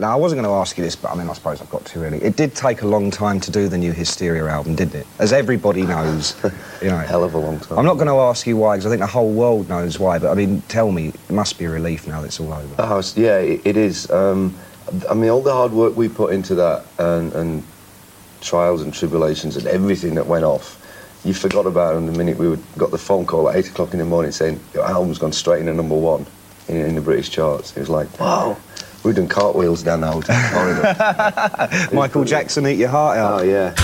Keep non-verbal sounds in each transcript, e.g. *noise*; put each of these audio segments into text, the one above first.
Now, I wasn't going to ask you this, but I mean, I suppose I've got to really. It did take a long time to do the new Hysteria album, didn't it? As everybody knows, you know. *laughs* Hell of a long time. I'm not going to ask you why, because I think the whole world knows why, but I mean, tell me, it must be a relief now that it's all over. Oh, yeah, it, is. Um, I mean, all the hard work we put into that and, and trials and tribulations and everything that went off, you forgot about it the minute we would, got the phone call at 8 o'clock in the morning saying your album's gone straight into number one in, in the British charts. It was like, wow, we've done cartwheels down the hotel corridor. *laughs* Michael Jackson, eat your heart out. Oh, yeah.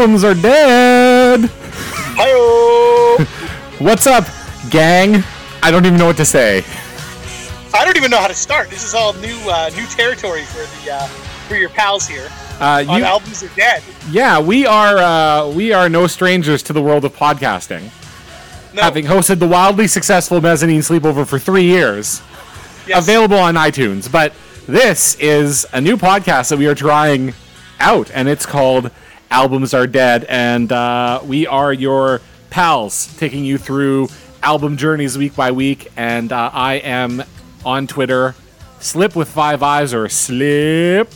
Albums are dead. Hi-oh! *laughs* What's up, gang? I don't even know what to say. I don't even know how to start. This is all new uh, new territory for the uh, for your pals here. Uh, you, albums are dead. yeah, we are uh, we are no strangers to the world of podcasting. No, Having hosted the wildly successful mezzanine sleepover for three years, yes. available on iTunes. But this is a new podcast that we are trying out, and it's called Albums Are Dead. And uh, we are your pals taking you through album journeys week by week. And uh, I am on Twitter, Slip with Five Eyes or Slip.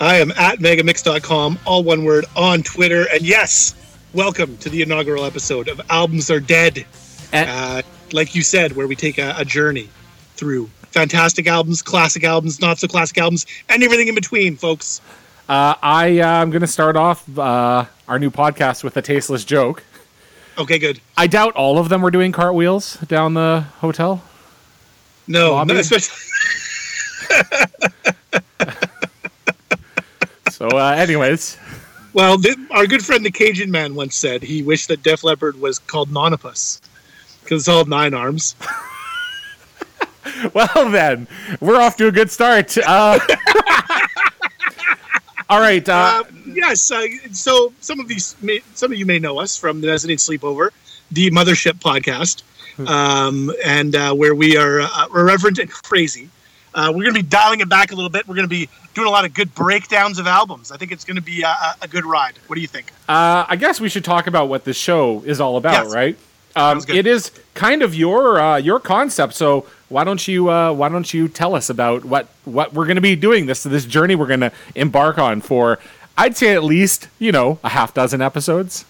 I am at megamix.com, all one word, on Twitter. And yes, welcome to the inaugural episode of Albums Are Dead. And, Uh, like you said, where we take a, a journey through fantastic albums, classic albums, not so classic albums, and everything in between, folks. Uh, I uh, am going to start off uh, our new podcast with a tasteless joke. Okay, good. I doubt all of them were doing cartwheels down the hotel. No, Lobby? no especially, *laughs* So, uh, anyways. well, th- our good friend the Cajun man once said he wished that Def Leppard was called Nonopus because it's all nine arms. *laughs* Well, then, we're off to a good start. Uh, *laughs* all right. Uh, Uh, yes. Uh, so some of these, may, some of you may know us from the Mezzanine Sleepover, the Mothership podcast, um, and uh, where we are uh, irreverent and crazy. Uh, we're going to be dialing it back a little bit. We're going to be doing a lot of good breakdowns of albums. I think it's going to be a, a, good ride. What do you think? uh, I guess we should talk about what this show is all about, Yes. right? Um, it is kind of your uh, your concept. So why don't you uh, why don't you tell us about what what we're going to be doing this this journey we're going to embark on for I'd say at least you know a half dozen episodes.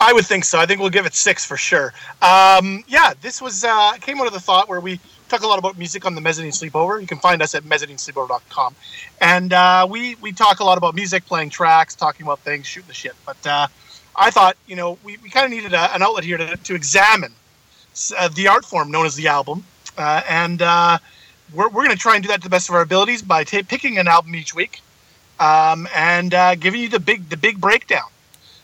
I would think so. I think we'll give it six for sure. Um, yeah, this was uh, came out of the thought where we talk a lot about music on the Mezzanine Sleepover. You can find us at mezzaninesleepover.com. And uh, we, we talk a lot about music, playing tracks, talking about things, shooting the shit. But uh, I thought, you know, we, we kind of needed a, an outlet here to, to examine uh, the art form known as the album. Uh, and uh, we're, we're going to try and do that to the best of our abilities by ta picking an album each week um, and uh, giving you the big the big breakdown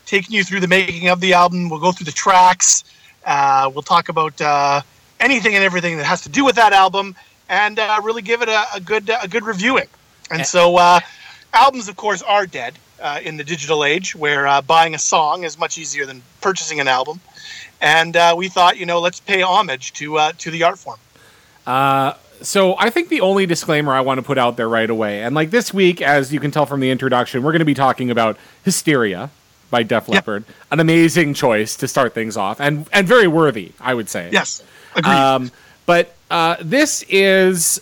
taking you through the making of the album. We'll go through the tracks. Uh, we'll talk about uh, anything and everything that has to do with that album, and uh, really give it a, a good a good reviewing. And so, uh, albums, of course, are dead uh, in the digital age, where uh, buying a song is much easier than purchasing an album. And uh, we thought, you know, let's pay homage to uh, to the art form. So I think the only disclaimer I want to put out there right away, and like this week, as you can tell from the introduction, we're going to be talking about Hysteria by Def Leppard, an amazing choice to start things off, and and very worthy, I would say. Yes, agreed. Um, but uh, this is,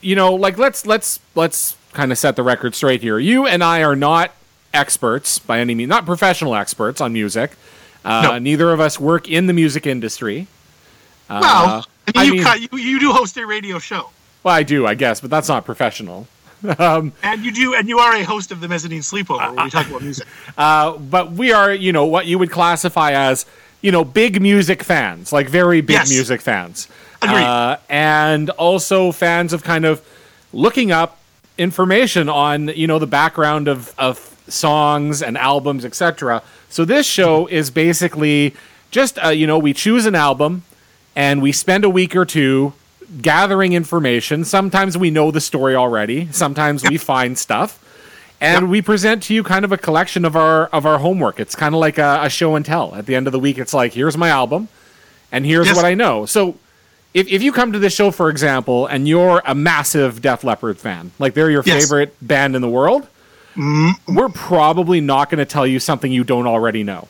you know, like let's let's let's kind of set the record straight here. You and I are not experts by any means, not professional experts on music. Uh, No. Neither of us work in the music industry. well, uh, I I mean, you, mean- ca- you you do host a radio show. Well, I do, I guess, but that's not professional. *laughs* And you do, and you are a host of the Mezzanine Sleepover, where we talk about music. Uh, but we are, you know, what you would classify as, you know, big music fans, like very big Yes. music fans. Agreed. Uh, and also fans of kind of looking up information on you know the background of of songs and albums, etc. So this show is basically just uh, you know we choose an album and we spend a week or two gathering information. Sometimes we know the story already. Sometimes we find stuff. And Yep. we present to you kind of a collection of our of our homework. It's kind of like a, a show and tell. At the end of the week, it's like, here's my album, and here's Yes. what I know. So if, if you come to this show, for example, and you're a massive Def Leppard fan, like they're your Yes. favorite band in the world, mm-hmm. we're probably not going to tell you something you don't already know.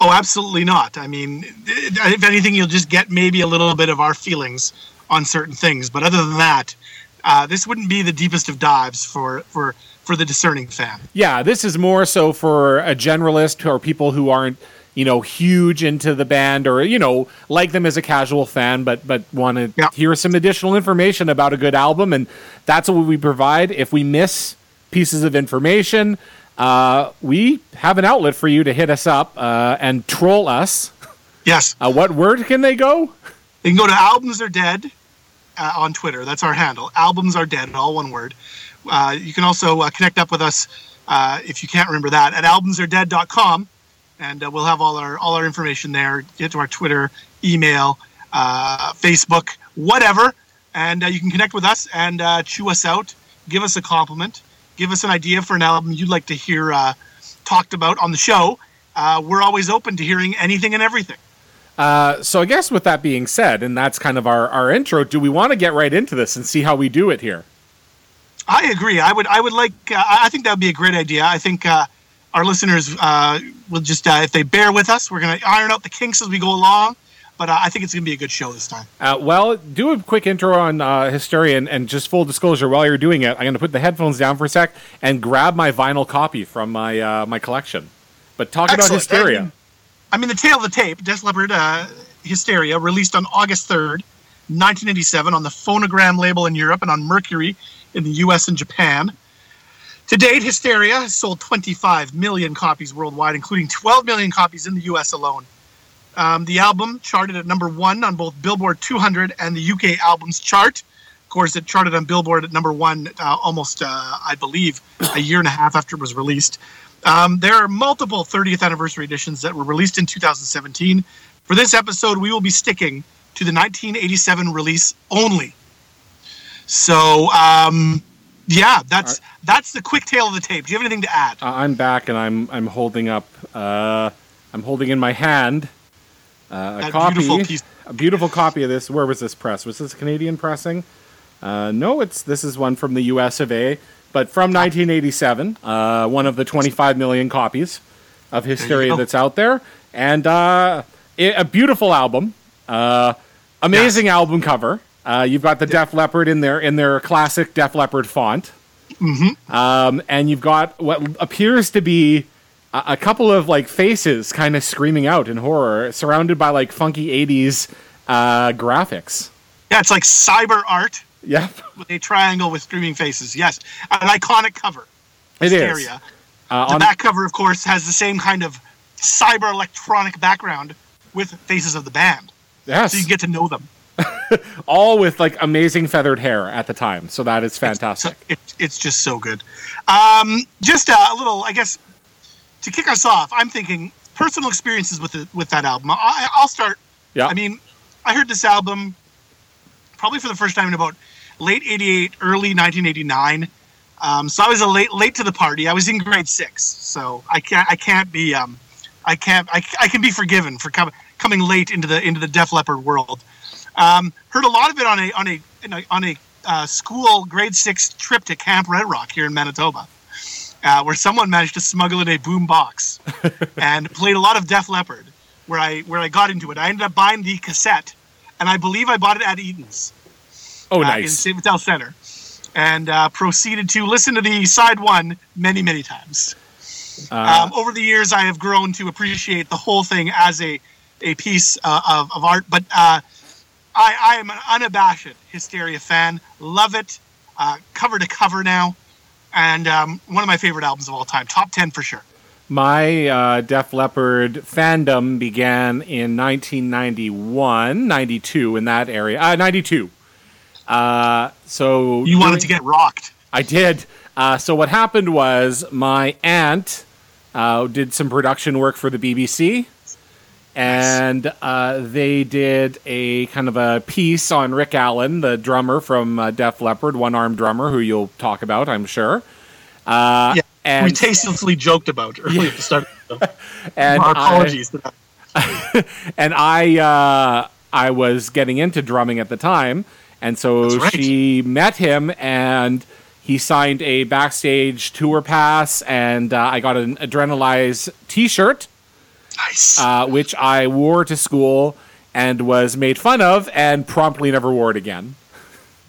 Oh, absolutely not. I mean, if anything, you'll just get maybe a little bit of our feelings on certain things. But other than that, uh, this wouldn't be the deepest of dives for for for the discerning fan. Yeah, this is more so for a generalist or people who aren't, you know, huge into the band or you know like them as a casual fan, but but want to Yeah. hear some additional information about a good album, and that's what we provide. If we miss pieces of information, uh, we have an outlet for you to hit us up uh, and troll us. Yes, Uh, what word can they go? you can go to Albums Are Dead uh, on Twitter. That's our handle. Albums Are Dead, all one word. Uh, you can also uh, connect up with us uh, if you can't remember that at albumsaredead.com, and uh, we'll have all our all our information there. Get to our Twitter, email, uh, Facebook, whatever, and uh, you can connect with us and uh, chew us out. Give us a compliment. Give us an idea for an album you'd like to hear uh, talked about on the show. Uh, we're always open to hearing anything and everything. Uh, so I guess with that being said, and that's kind of our, our intro, do we want to get right into this and see how we do it here? I agree. I would. I would like. Uh, I think that would be a great idea. I think uh, our listeners uh, will just, uh, if they bear with us, we're going to iron out the kinks as we go along. But uh, I think it's going to be a good show this time. Uh, well, do a quick intro on uh, Hysteria, and, and just full disclosure, while you're doing it, I'm going to put the headphones down for a sec and grab my vinyl copy from my uh, my collection. But talk about Hysteria. I mean, I mean, the tale of the tape, Def Leppard uh, Hysteria, released on August 3rd, 1987, on the Phonogram label in Europe and on Mercury in the US and Japan. To date, Hysteria has sold 25 million copies worldwide, including 12 million copies in the US alone. Um, the album charted at number one on both Billboard 200 and the UK Albums Chart. Of course, it charted on Billboard at number one uh, almost, uh, I believe, a year and a half after it was released. Um, there are multiple 30th anniversary editions that were released in 2017. For this episode, we will be sticking to the 1987 release only. So, um, yeah, that's that's the quick tale of the tape. Do you have anything to add? Uh, I'm back, and I'm I'm holding up. Uh, I'm holding in my hand uh, a copy, beautiful a beautiful copy of this. Where was this press? Was this Canadian pressing? Uh, no, it's this is one from the U.S. of A. But from 1987, uh, one of the 25 million copies of Hysteria that's out there, and uh, it, a beautiful album, uh, amazing album cover. Uh, you've got the Def Leppard in their in their classic Def Leppard font, um, and you've got what appears to be a, couple of like faces kind of screaming out in horror, surrounded by like funky 80s uh, graphics. Yeah, it's like cyber art Yep, with a triangle with screaming faces. Yes, an iconic cover. it is. Hysteria. Uh, The on- back cover, of course, has the same kind of cyber electronic background with faces of the band, yes, so you get to know them. *laughs* all with like amazing feathered hair at the time. So that is fantastic. So it, it's just so good. Um, just a little, I guess, to kick us off. I'm thinking personal experiences with the, with that album. I, I'll start. Yeah. I mean, I heard this album probably for the first time in about late '88, early 1989. Um, so I was a late late to the party. I was in grade six, so I can't I can't be um, I can't I, I can be forgiven for com- coming late into the into the Def Leppard world. Um, heard a lot of it on a on a on a uh, school grade six trip to Camp Red Rock here in Manitoba, uh, where someone managed to smuggle in a boom box *laughs* and played a lot of Def Leppard. Where I where I got into it, I ended up buying the cassette, and I believe I bought it at Eaton's Oh, uh, in. St. Vital Center, and uh, proceeded to listen to the side one many many times. Uh, Um, over the years, I have grown to appreciate the whole thing as a a piece uh, of, of art. But uh, I, I am an unabashed Hysteria fan. Love it, uh, cover to cover now, and um, one of my favorite albums of all time. Top ten for sure. My uh, Def Leppard fandom began in 1991, 92 in that area. Uh, 92. Uh, so You wanted during- to get rocked. I did. Uh, so what happened was my aunt uh, did some production work for the BBC, and uh, they did a kind of a piece on Rick Allen, the drummer from uh, Def Leppard, one-armed drummer, who you'll talk about, I'm sure. Uh, Yeah, and we tastefully joked about earlier at the start. Of the *laughs* and Our I- apologies. to that. *laughs* and I uh, I was getting into drumming at the time, and so right. she met him, and he signed a backstage tour pass, and uh, I got an Adrenalize T-shirt, Nice. uh, which I wore to school and was made fun of, and promptly never wore it again.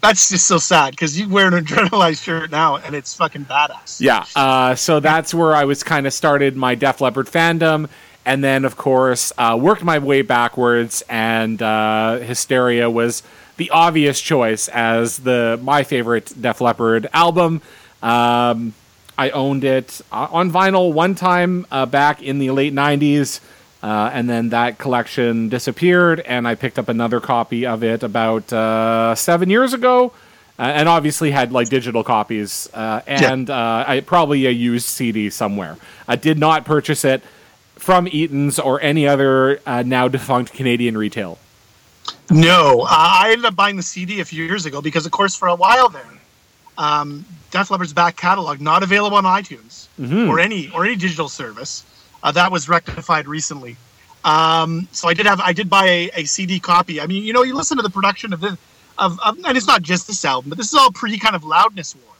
That's just so sad because you wear an adrenalized shirt now and it's fucking badass. Yeah. Uh, so that's where I was kind of started my Def Leppard fandom. And then, of course, uh, worked my way backwards, and uh, Hysteria was the obvious choice as the my favorite Def Leppard album. Um, I owned it uh, on vinyl one time uh, back in the late '90s, uh, and then that collection disappeared, and I picked up another copy of it about uh, seven years ago, uh, and obviously had like digital copies uh, and uh, I probably a used CD somewhere. I did not purchase it from Eaton's or any other uh, now defunct Canadian retail. No, I ended up buying the CD a few years ago because, of course, for a while there, um, Def Leppard's back catalog not available on iTunes or any or any digital service. Uh, that was rectified recently. Um, so I did have I did buy a, a CD copy. I mean, you know, you listen to the production of this, of, of and it's not just this album, but this is all pre kind of loudness war.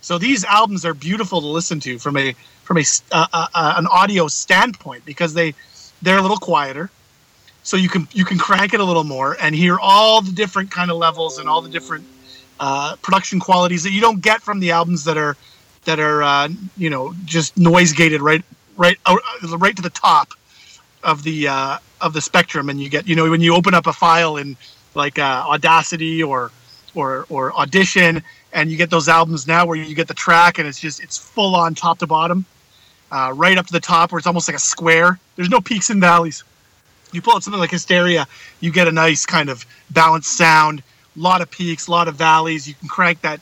So these albums are beautiful to listen to from a from a uh, uh, uh, an audio standpoint because they they're a little quieter so you can you can crank it a little more and hear all the different kind of levels and all the different uh, production qualities that you don't get from the albums that are that are uh, you know just noise gated right right out, uh, right to the top of the uh, of the spectrum. And you get you know when you open up a file in like uh, Audacity or or or Audition and you get those albums now where you get the track and it's just it's full on top to bottom uh, right up to the top where it's almost like a square. There's no peaks and valleys. You pull out something like Hysteria, you get a nice kind of balanced sound, a lot of peaks, a lot of valleys. You can crank that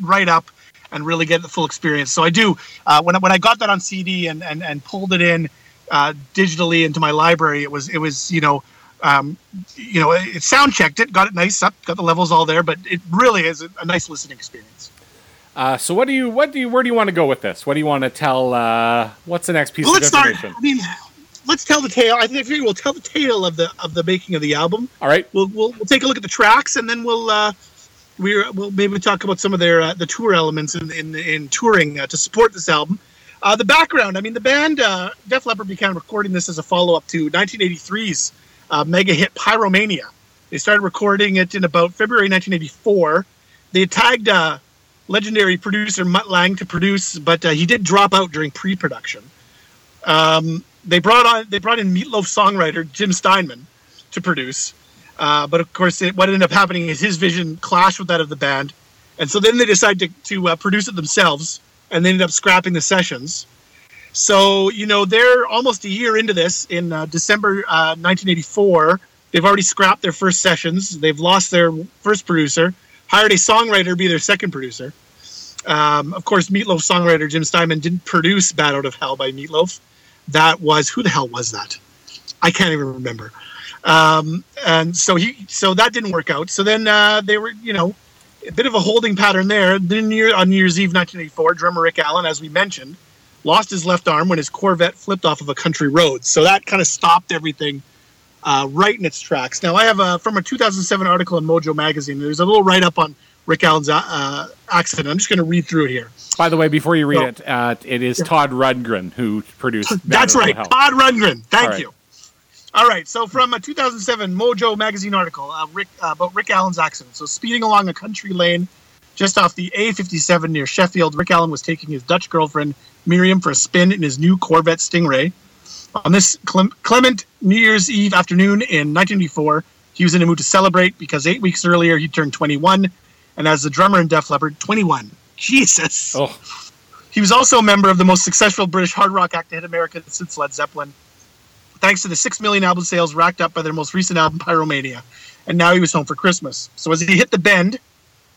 right up and really get the full experience. So I do. Uh, when I, when I got that on CD and and, and pulled it in uh, digitally into my library, it was it was you know. Um, you know, it sound checked it, got it nice up, got the levels all there, but it really is a, a nice listening experience. Uh, so what do you what do you where do you want to go with this? What do you want to tell? Uh, what's the next piece Well, of let's start. I mean, let's tell the tale. I think we'll tell the tale of the of the making of the album. All right. we'll, we'll we'll take a look at the tracks and then we'll uh we're, we'll maybe talk about some of their uh, the tour elements in in, in touring uh, to support this album uh, the background i mean the band uh, def leppard began recording this as a follow-up to 1983's uh, mega hit pyromania they started recording it in about february 1984 they tagged uh, legendary producer mutt lange to produce but uh, he did drop out during pre-production um, they brought on they brought in meatloaf songwriter jim steinman to produce uh, but of course, it, what ended up happening is his vision clashed with that of the band, and so then they decided to, to uh, produce it themselves, and they ended up scrapping the sessions. So you know they're almost a year into this. In uh, December uh, 1984, they've already scrapped their first sessions. They've lost their first producer, hired a songwriter to be their second producer. Um, of course, Meatloaf songwriter Jim Steinman didn't produce "Bat Out of Hell" by Meatloaf. That was who the hell was that? I can't even remember. Um, and so he so that didn't work out. So then uh, they were you know a bit of a holding pattern there. Then New on new year's eve 1984 drummer rick allen as we mentioned lost his left arm when his corvette flipped off of a country road. So that kind of stopped everything uh, right in its tracks. Now i have a from a 2007 article in mojo magazine there's a little write-up on rick allen's uh, accident i'm just going to read through it here By the way, before you read So- it, uh, it is Todd Rundgren who produced. That's right. Todd Rundgren. Thank right. you. All right, so from a 2007 Mojo magazine article uh, Rick, uh, about Rick Allen's accident. So, speeding along a country lane just off the A57 near Sheffield, Rick Allen was taking his Dutch girlfriend Miriam for a spin in his new Corvette Stingray. On this Clem- Clement New Year's Eve afternoon in 1984, he was in a mood to celebrate because eight weeks earlier he turned 21, and as the drummer in Def Leppard, 21. *laughs* Jesus. Oh, He was also a member of the most successful British hard rock act to hit America since Led Zeppelin, thanks to the six million album sales racked up by their most recent album, Pyromania. And now he was home for Christmas. So as he hit the bend,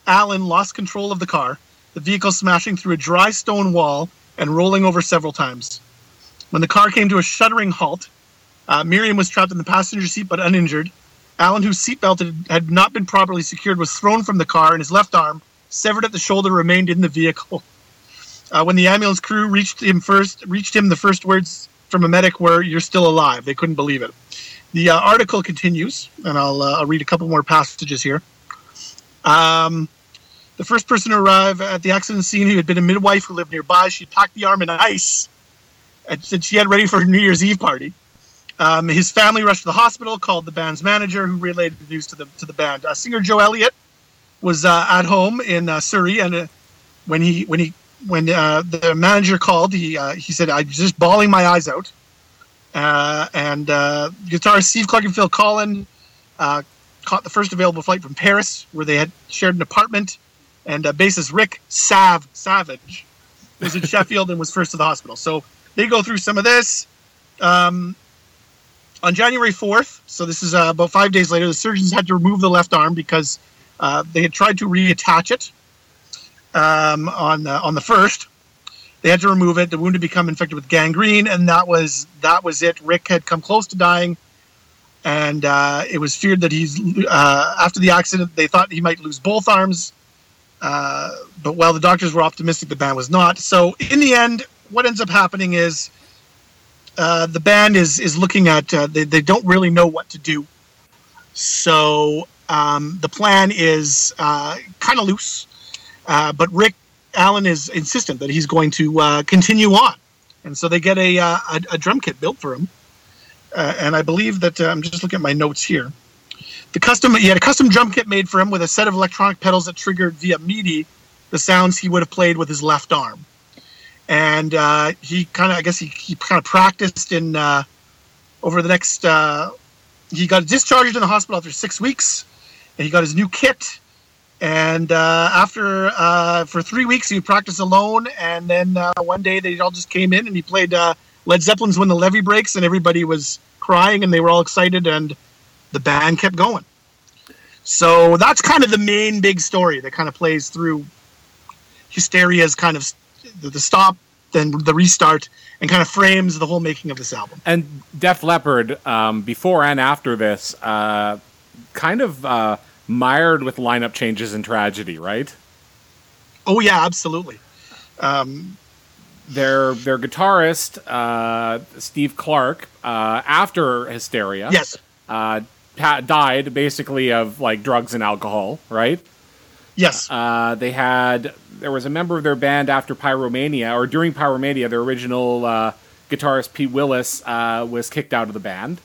Allen lost control of the car, the vehicle smashing through a dry stone wall and rolling over several times. When the car came to a shuddering halt, uh, Miriam was trapped in the passenger seat but uninjured. Allen, whose seatbelt had, had not been properly secured, was thrown from the car, and his left arm, severed at the shoulder, remained in the vehicle. Uh, when the ambulance crew reached him first, reached him, the first words from a medic were, "You're still alive." They couldn't believe it. The uh, article continues, and I'll, uh, I'll read a couple more passages here. Um, the first person to arrive at the accident scene, who had been a midwife who lived nearby, she packed the arm in ice and said she had ready for her New Year's Eve party. Um, his family rushed to the hospital, called the band's manager, who relayed the news to the to the band. Uh, singer Joe Elliott was uh, at home in uh, Surrey, and uh, when he when he when uh, the manager called, he uh, he said, "I'm just bawling my eyes out." Uh, and uh, guitarist Steve Clark and Phil Collen uh, caught the first available flight from Paris, where they had shared an apartment. And uh, bassist Rick Sav Savage was in *laughs* Sheffield and was first to the hospital. So they go through some of this. Um, on January 4th, so this is uh, about five days later, the surgeons had to remove the left arm because uh, they had tried to reattach it um, on the, on the first. They had to remove it. The wound had become infected with gangrene, and that was that was it. Rick had come close to dying, and uh, it was feared that he's uh, after the accident. They thought he might lose both arms, uh, but while the doctors were optimistic, the band was not. So in the end, what ends up happening is uh, the band is is looking at uh, they, they don't really know what to do. So um, the plan is uh, kind of loose, uh, but Rick Allen is insistent that he's going to uh, continue on, and so they get a a, a drum kit built for him. And I believe that I'm just looking at my notes here. The custom he had a custom drum kit made for him with a set of electronic pedals that triggered via MIDI the sounds he would have played with his left arm and uh, he kind of, I guess he, he kind of practiced in uh, over the next. Uh, he got discharged in the hospital after six weeks, and he got his new kit. And uh, after uh, for three weeks, he practiced alone, and then uh, one day they all just came in and he played Led Zeppelin's "When the Levee Breaks," and everybody was crying and they were all excited, and the band kept going. So that's kind of the main big story that kind of plays through Hysteria's kind of the, the stop, then the restart, and kind of frames the whole making of this album. And Def Leppard, um, before and after this, uh, kind of uh, mired with lineup changes and tragedy, right? Oh yeah, absolutely. Um, their their guitarist uh, Steve Clark, uh, after Hysteria, yes, uh, died basically of like drugs and alcohol, right? Yes. Uh, they had there was a member of their band after Pyromania or during Pyromania. Their original uh, guitarist Pete Willis uh, was kicked out of the band.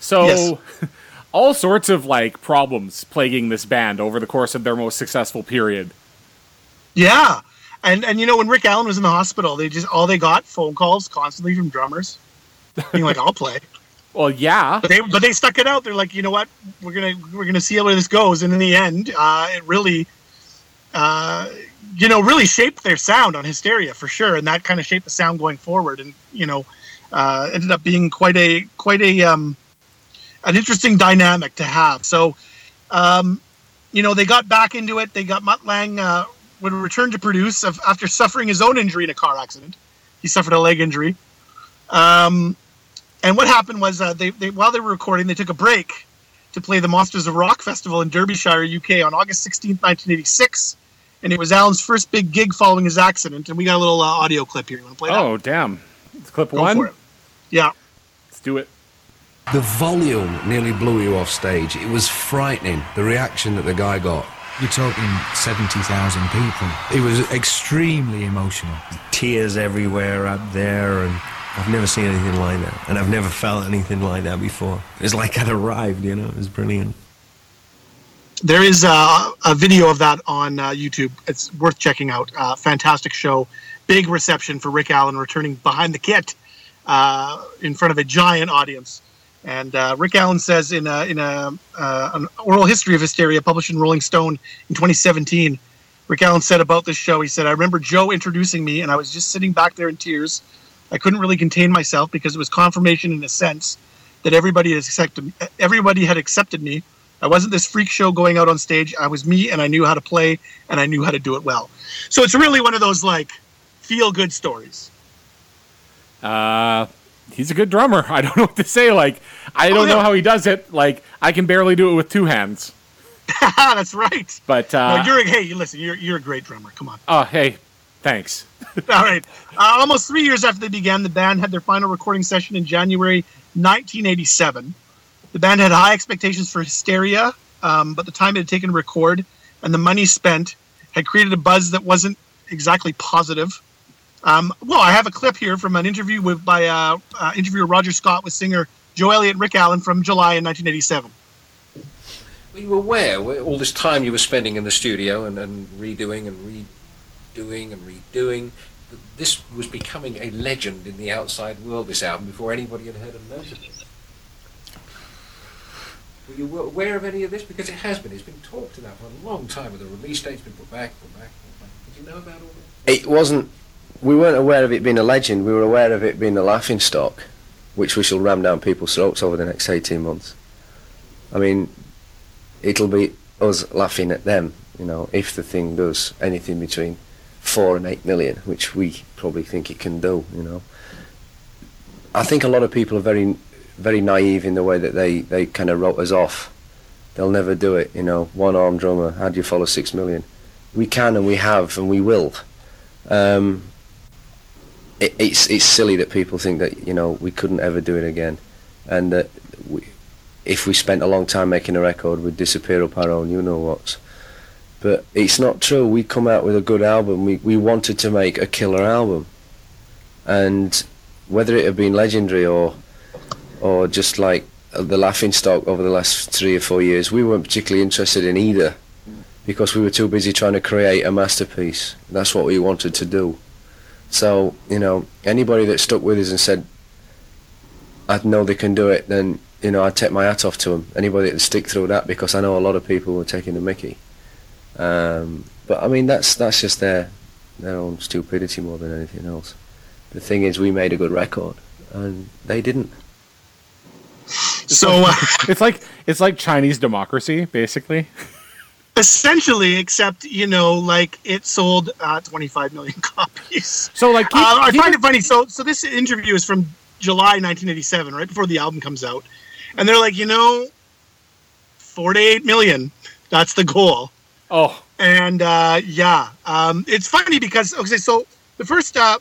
So yes. *laughs* all sorts of like problems plaguing this band over the course of their most successful period. Yeah. And and you know when Rick Allen was in the hospital, they just all they got phone calls constantly from drummers being like, "I'll play." *laughs* Well, yeah, but they but they stuck it out. They're like, you know what, we're gonna we're gonna see how this goes, and in the end, uh, it really uh, you know, really shaped their sound on Hysteria for sure, and that kind of shaped the sound going forward, and you know, uh, ended up being quite a quite a um, an interesting dynamic to have. So, um, you know, they got back into it. They got Mutt Lange uh, would return to produce after suffering his own injury in a car accident. He suffered a leg injury. Um, and what happened was uh, they, they while they were recording, they took a break to play the Monsters of Rock Festival in Derbyshire, UK on August 16th, 1986. And it was Allen's first big gig following his accident. And we got a little uh, audio clip here. You want to play Oh, damn. It's clip Go one? Yeah. Let's do it. The volume nearly blew you off stage. It was frightening, the reaction that the guy got. You're talking 70,000 people. It was extremely emotional. Tears everywhere up there, and I've never seen anything like that, and I've never felt anything like that before. It's like I'd arrived, you know. It was brilliant. There is a, a video of that on uh, YouTube. It's worth checking out. Uh, fantastic show. Big reception for Rick Allen returning behind the kit uh, in front of a giant audience. And uh, Rick Allen says in a, in a uh, an oral history of hysteria published in Rolling Stone in 2017 Rick Allen said about this show. He said, "I remember Joe introducing me, and I was just sitting back there in tears. I couldn't really contain myself because it was confirmation, in a sense, that everybody had accepted everybody had accepted me. I wasn't this freak show going out on stage. I was me, and I knew how to play, and I knew how to do it well. So it's really one of those like feel good stories. Uh, he's a good drummer. *laughs* I don't know what to say. Like, I don't Oh, yeah. know how he does it. Like, I can barely do it with two hands. *laughs* That's right. But uh, no, you're a, hey, listen, you're you're a great drummer. Come on. oh, hey, thanks. *laughs* All right. Uh, almost three years after they began, the band had their final recording session in January 1987. The band had high expectations for Hysteria, um, but the time it had taken to record and the money spent had created a buzz that wasn't exactly positive. Um, well, I have a clip here from an interview with by uh, uh, interviewer Roger Scott with singer Joe Elliott and Rick Allen from July in 1987. Were you aware all this time you were spending in the studio and, and redoing and redoing and redoing this was becoming a legend in the outside world, this album, before anybody had heard of it? Were you aware of any of this? Because it has been. It's been talked about for a long time, the release date's been put back, put back, put back. Did you know about all this? It wasn't. We weren't aware of it being a legend. We were aware of it being a laughing stock, which we shall ram down people's throats over the next eighteen months. I mean, it'll be us laughing at them, you know, if the thing does anything between four and eight million, which we probably think it can do, you know. I think a lot of people are very, very naive in the way that they, they kind of wrote us off. They'll never do it, you know. One arm drummer, how do you follow six million? We can and we have and we will. Um, it, it's it's silly that people think that you know we couldn't ever do it again, and that we, if we spent a long time making a record, we'd disappear up our own you know what's. But it's not true. We come out with a good album. We we wanted to make a killer album, and whether it had been legendary or or just like the laughing stock over the last three or four years, we weren't particularly interested in either because we were too busy trying to create a masterpiece. That's what we wanted to do. So, you know, anybody that stuck with us and said, I know they can do it, then, you know, I'd take my hat off to them. Anybody that stick through that, because I know a lot of people were taking the mickey. Um, but, I mean, that's that's just their, their own stupidity more than anything else. The thing is, we made a good record, and they didn't. So uh, *laughs* It's like it's like Chinese democracy, basically. essentially, except you know, like it sold uh, 25 million *laughs* copies. So like, keep, uh, I find it- it funny. So, so this interview is from July 1987, right before the album comes out, and they're like, you know, 48 million. That's the goal. oh, And uh, yeah, um, it's funny because okay, so the first uh,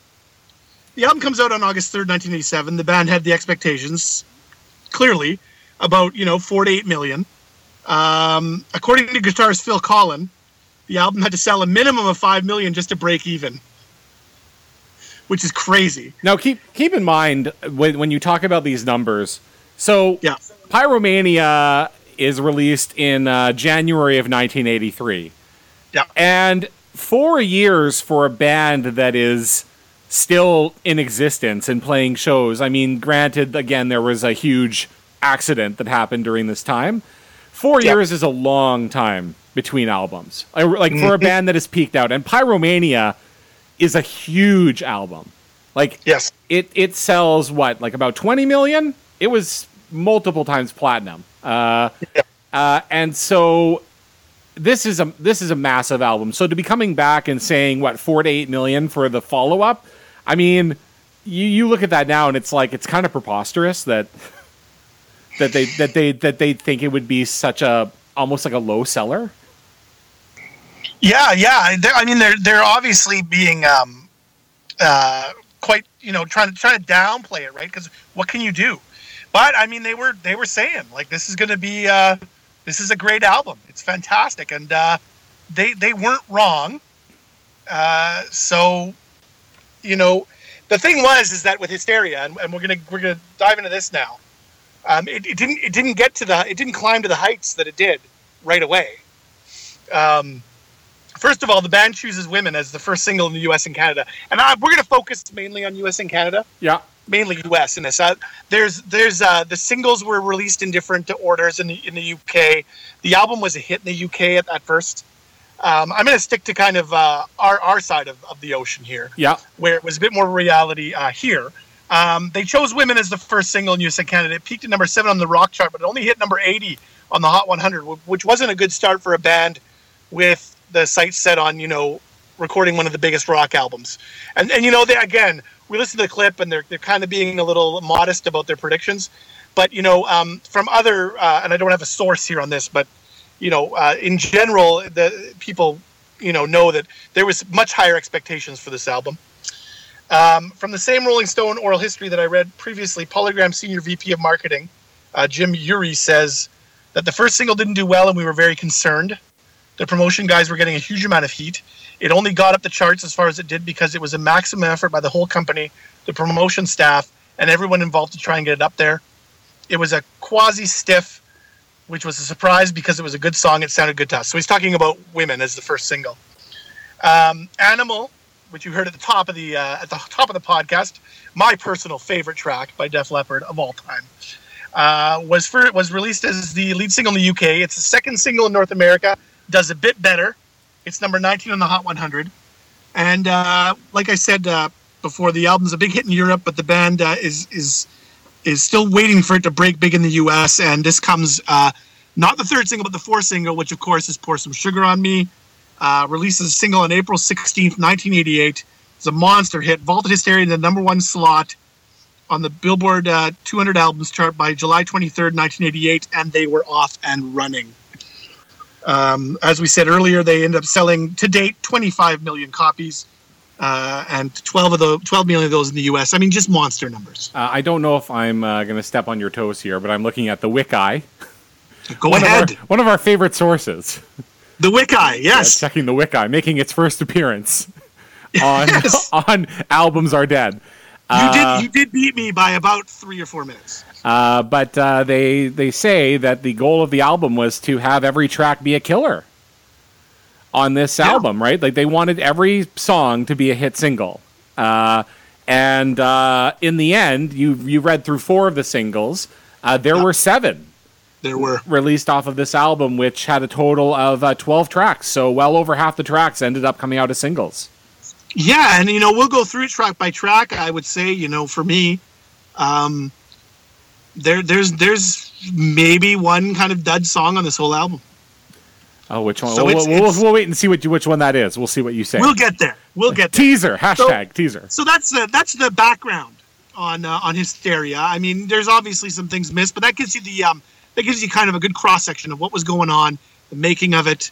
the album comes out on August 3rd, 1987. The band had the expectations clearly about you know 48 million. Um, according to guitarist Phil Collen, the album had to sell a minimum of five million just to break even, which is crazy. Now keep keep in mind when when you talk about these numbers. So Yeah. Pyromania is released in uh, January of 1983. Yeah. And four years for a band that is still in existence and playing shows. I mean, granted, again, there was a huge accident that happened during this time. Four Yeah. years is a long time between albums. I- Like for a band that has peaked out. And Pyromania is a huge album. Like Yes. it it sells what like about 20 million it was multiple times platinum uh, uh, and so this is a this is a massive album so to be coming back and saying what 4 to 8 million for the follow-up i mean you, you look at that now and it's like it's kind of preposterous that that they that they that they think it would be such a almost like a low seller Yeah, yeah. They're, I mean, they're they're obviously being um, uh, quite you know trying to trying to downplay it, right? Because what can you do? But I mean, they were they were saying like this is going to be uh, this is a great album. It's fantastic, and uh, they they weren't wrong. Uh, so, you know, the thing was is that with Hysteria, and, and we're gonna we're gonna dive into this now. Um, it, it didn't it didn't get to the it didn't climb to the heights that it did right away. Um, first of all, the band chooses "Women" as the first single in the U.S. and Canada, and I, we're going to focus mainly on U.S. and Canada, yeah mainly U.S. in this. Uh, there's there's uh, the singles were released in different orders in the in the U.K. The album was a hit in the U.K. at, at first. Um, I'm going to stick to kind of uh, our our side of, of the ocean here, Yeah. where it was a bit more reality uh, here. Um, they chose "Women" as the first single in USA Canada. It peaked at number seven on the rock chart, but it only hit number 80 on the Hot 100, which wasn't a good start for a band with the sights set on you know recording one of the biggest rock albums. And and you know they again we listened to the clip and they're they're kind of being a little modest about their predictions, but you know um, from other uh, and I don't have a source here on this, but you know uh, in general the people you know know that there was much higher expectations for this album. Um, from the same Rolling Stone oral history that I read previously, Polygram senior VP of marketing uh, Jim Urie says that the first single didn't do well and we were very concerned. The promotion guys were getting a huge amount of heat. It only got up the charts as far as it did because it was a maximum effort by the whole company, the promotion staff, and everyone involved to try and get it up there. It was a quasi stiff, which was a surprise because it was a good song. It sounded good to us. So he's talking about women as the first single. Um, Animal, which you heard at the top of the uh, at the top of the podcast, my personal favorite track by Def Leppard of all time, uh, was for was released as the lead single in the UK. It's the second single in North America. Does a bit better. It's number 19 on the Hot 100. And uh, like I said uh, before, the album's a big hit in Europe, but the band uh, is is is still waiting for it to break big in the U.S. And this comes uh, not the third single, but the fourth single, which of course is "Pour Some Sugar on Me." Uh, released as a single on April 16th, 1988. It's a monster hit, vaulted Hysteria in the number one slot on the Billboard uh, 200 albums chart by July 23rd, 1988, and they were off and running. Um, as we said earlier, they ended up selling to date 25 million copies, uh, and 12 of the 12 million of those in the U.S. I mean, just monster numbers. Uh, I don't know if I'm uh, going to step on your toes here, but I'm looking at the Wiki. Go one ahead. Of our, one of our favorite sources. The Wiki, yes. checking the Wiki, making its first appearance *laughs* on Yes. *laughs* on albums are dead. You Uh, did you did beat me by about three or four minutes. Uh, but uh, they they say that the goal of the album was to have every track be a killer on this album, right? Like they wanted every song to be a hit single. Uh, and uh, in the end, you you read through four of the singles. Uh, there were seven There were released off of this album, which had a total of uh, twelve tracks. So well over half the tracks ended up coming out as singles. Yeah, and you know we'll go through track by track. I would say you know for me, um, there there's there's maybe one kind of dud song on this whole album. Oh, which one? So we'll, it's- we'll, it's- we'll wait and see what you, which one that is. We'll see what you say. We'll get there. We'll get there. teaser hashtag teaser. So that's the that's the background on uh, on Hysteria. I mean, there's obviously some things missed, but that gives you the um that gives you kind of a good cross section of what was going on, the making of it,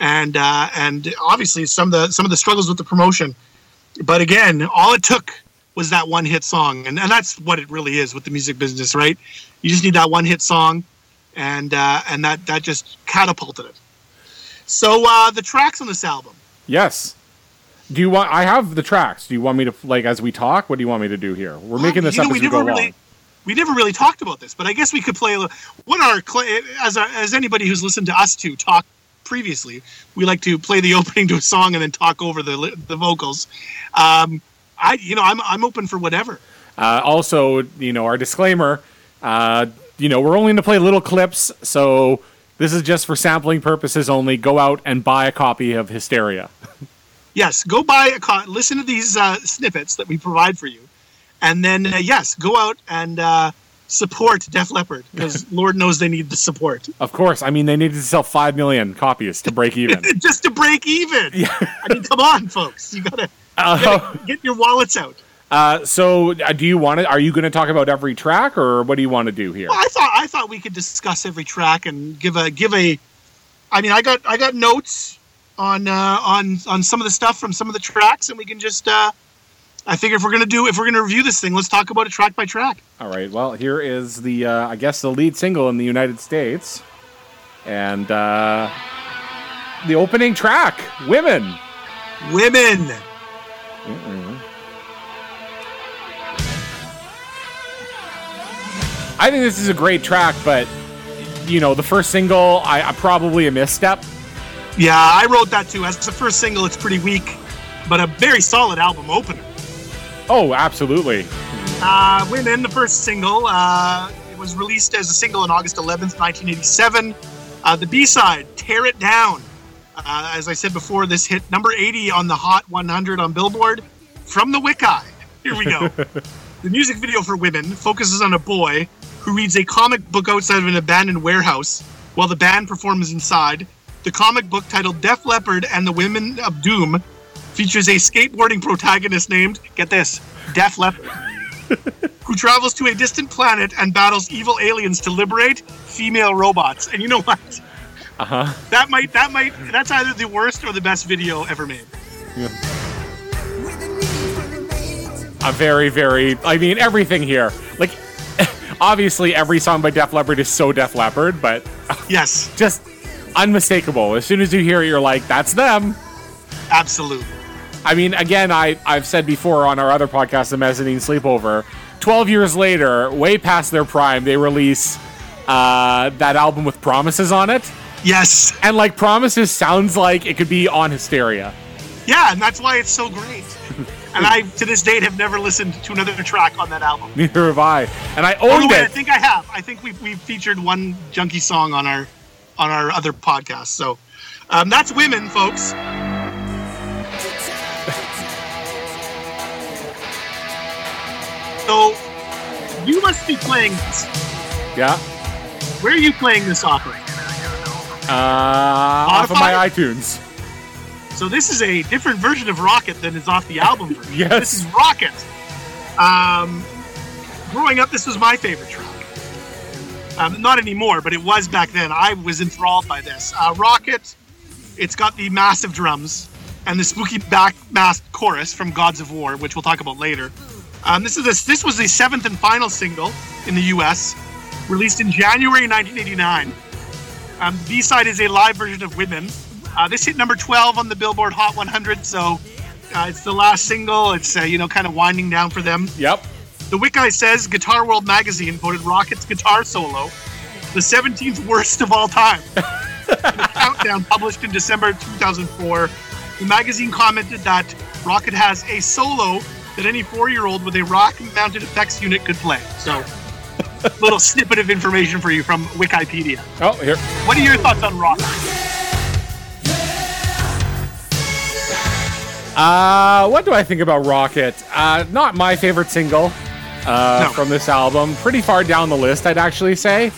and uh, and obviously some of the some of the struggles with the promotion. But again, all it took was that one hit song, and, and that's what it really is with the music business, right? You just need that one hit song, and uh, and that that just catapulted it. So uh, the tracks on this album. Yes. Do you want? I have the tracks. Do you want me to like as we talk? What do you want me to do here? We're making this up know, as we we go never along. we never really talked about this, but I guess we could play a little. What our as our, as anybody who's listened to us two talk previously, we like to play the *laughs* opening to a song and then talk over the the vocals. Um, I you know I'm I'm open for whatever. Uh, also, you know, our disclaimer. Uh, you know, we're only going to play little clips, so this is just for sampling purposes only. Go out and buy a copy of Hysteria. *laughs* Yes, go buy a co- listen to these uh, snippets that we provide for you, and then uh, yes, go out and uh, support Def Leppard because *laughs* Lord knows they need the support Of course, I mean they needed to sell five million copies to break even. *laughs* just to break even. Yeah. I mean, come on, folks, you gotta, Uh, gotta get your wallets out. Uh, so, uh, do you want to? Are you going to talk about every track, or what do you want to do here? Well, I thought I thought we could discuss every track and give a give a. I mean, I got I got notes on uh, on on some of the stuff from some of the tracks, and we can just. Uh, I figure if we're gonna do if we're gonna review this thing, let's talk about it track by track. All right. Well, here is the uh, I guess the lead single in the United States, and uh, the opening track, "Women." Women. I think this is a great track, but you know, the first single, I, I probably a misstep. Yeah, I wrote that too. As the first single, it's pretty weak, but a very solid album opener. Oh, absolutely. Uh, Women, the first single, uh, it was released as a single on August 11th, 1987. Uh, the B side, Tear It Down, Uh, as I said before, this hit number 80 on the Hot 100 on Billboard from the Wicca. Here we go. *laughs* the music video for Women focuses on a boy who reads a comic book outside of an abandoned warehouse while the band performs inside. The comic book titled Def Leppard and the Women of Doom features a skateboarding protagonist named, get this, Def Leppard, who travels to a distant planet and battles evil aliens to liberate female robots. And you know what? Uh huh. That might that might that's either the worst or the best video ever made. A very, very. I mean, everything here. Like, *laughs* obviously, every song by Def Leppard is so Def Leppard, but *laughs* Yes, just unmistakable. As soon as you hear it, you're like, "That's them." absolutely. I mean, again, I I've said before on our other podcast, the Mezzanine Sleepover. Twelve years later, way past their prime, they release uh, that album with Promises on it, Yes. and like Promises sounds like it could be on Hysteria. Yeah, and that's why it's so great. And I, to this date, have never listened to another track on that album. Neither have I, and I owned wait, I think I have. I think we we featured one junkie song on our on our other podcast. So um, that's women, folks. So you must be playing this. Yeah. Where are you playing this off of? Uh, off of my iTunes. So this is a different version of Rocket than is off the album *laughs* version. Yes. This is Rocket. Um, growing up, this was my favorite track. Um, not anymore, but it was back then. I was enthralled by this. Uh, Rocket, it's got the massive drums and the spooky back masked chorus from Gods of War, which we'll talk about later. Um, this is a, this was the seventh and final single in the U.S., released in January 1989. Um, the B-side is a live version of Women. Uh, this hit number 12 on the Billboard Hot 100, so uh, it's the last single. It's uh, you know kind of winding down for them. Yep. The Wiki says Guitar World magazine voted Rocket's guitar solo the 17th worst of all time. *laughs* Countdown published in December 2004, the magazine commented that Rocket has a solo that any four-year-old with a rock-mounted effects unit could play. So, *laughs* little snippet of information for you from Wikipedia. Oh, here. What are your thoughts on Rocket? Uh, what do I think about Rocket? Uh, not my favorite single uh, No. from this album. Pretty far down the list, I'd actually say.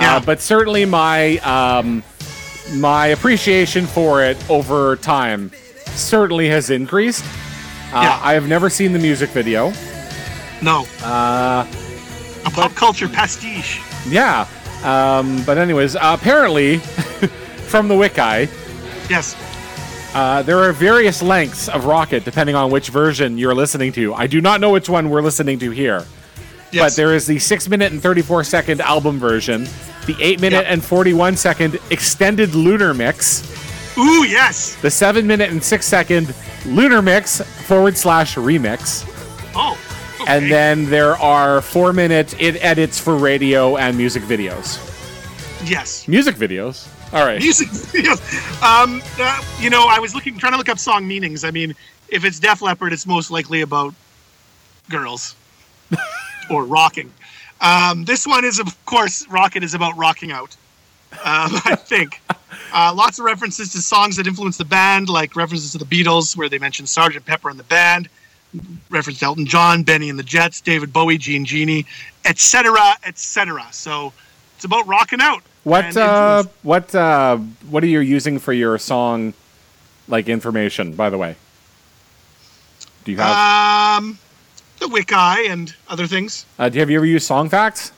Yeah. Uh, but certainly my um, my appreciation for it over time certainly has increased. Uh, Yeah. I have never seen the music video. No. Uh, A pop culture pastiche. yeah. Um, but anyways, uh, apparently *laughs* from the Wiki, Yes. Uh, there are various lengths of Rocket depending on which version you're listening to. I do not know which one we're listening to here. Yes. But there is the 6 minute and 34 second album version, the 8 minute Yep. and 41 second extended lunar mix, Ooh, yes. the 7 minute and 6 second lunar mix forward slash remix, Oh. okay. and then there are 4 minute it edits for radio and music videos. yes. Music videos? All right. Music videos. Um, uh, you know, I was looking, trying to look up song meanings. I mean, if it's Def Leppard, it's most likely about girls *laughs* or rocking. Um, this one is, of course, Rocket is about rocking out. Um, *laughs* I think. Uh, lots of references to songs that influenced the band, like references to the Beatles, where they mentioned Sgt. Pepper and the band, reference to Elton John, Bennie and the Jets, David Bowie, Jean Genie, etc., etc. So it's about rocking out. What uh, what uh, what are you using for your song, like information? By the way, do you have? Um, the Wiki and other things. Uh, do you have you ever used Song Facts?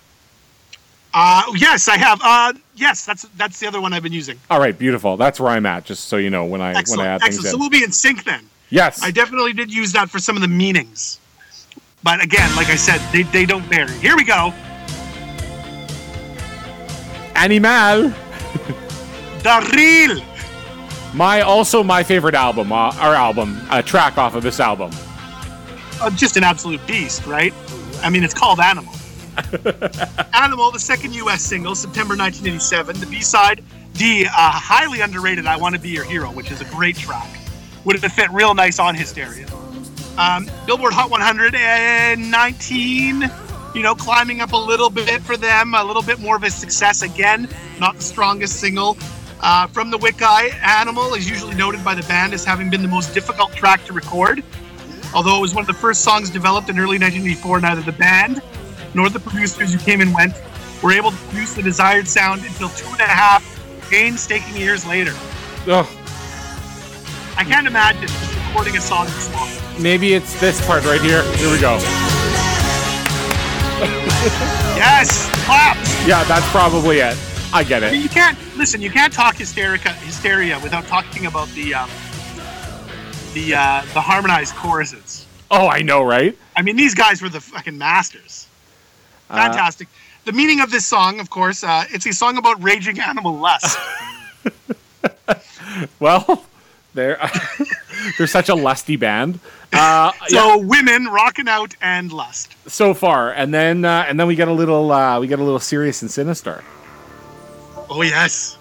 Uh, yes, I have. Uh, yes, that's that's the other one I've been using. All right, beautiful. That's where I'm at. Just so you know, when I when I Excellent, add things excellent. So we'll be in sync then. yes. I definitely did use that for some of the meanings. But again, like I said, they, they don't vary. Here we go. Animal. The real. My also my favorite album, uh, our album, a track off of this album. Uh, just an absolute beast, right? I mean, it's called Animal. *laughs* Animal, the second U.S. single, September 1987. The B-side, the uh, highly underrated "I Want to Be Your Hero," which is a great track. Would have fit real nice on Hysteria. Um, Billboard Hot 100 and 19. You know, climbing up a little bit for them, a little bit more of a success again. Not the strongest single. Uh, from the Wickeye, Animal is usually noted by the band as having been the most difficult track to record. Although it was one of the first songs developed in early 1984, neither the band nor the producers who came and went were able to produce the desired sound until two and a half painstaking years later. Ugh, I can't imagine recording a song this long. maybe it's this part right here. Here we go. *laughs* Yes, claps. Yeah, that's probably it. I get I mean, it. you can't listen. You can't talk hysterica, hysteria without talking about the um, the uh, the harmonized choruses. Oh, I know, right? I mean, these guys were the fucking masters. Uh, Fantastic. the meaning of this song, of course, uh, it's a song about raging animal lust. *laughs* Well, they're *laughs* they're such a lusty band. Uh, *laughs* so women rocking out and lust. so far, and then uh, and then we get a little uh, we get a little serious and sinister. Oh yes.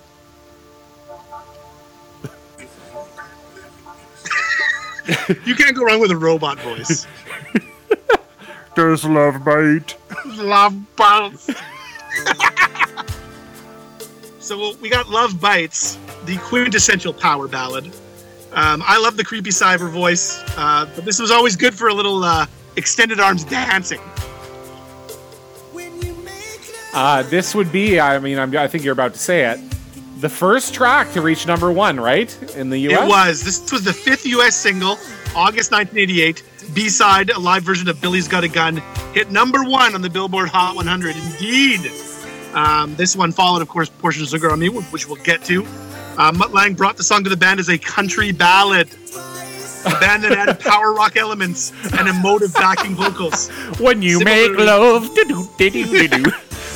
*laughs* you can't go wrong with a robot voice. Does love bite? Love bites. so we got Love Bites, the quintessential power ballad. Um, I love the creepy cyber voice, uh, but this was always good for a little uh, extended arms dancing. Uh, this would be, I mean, I'm, I think you're about to say it, the first track to reach number one, right? In the US? It was. This was the fifth U.S. single, August 1988. B-side, a live version of "Billy's Got a Gun," hit number one on the Billboard Hot 100. Indeed, um, this one followed, of course, "Pour Some Sugar on Me," which we'll get to. Uh, Mutt Lange brought the song to the band as a country ballad. A band that added power rock elements and emotive backing vocals. When you Similar- make love, do-do, do-do, do-do.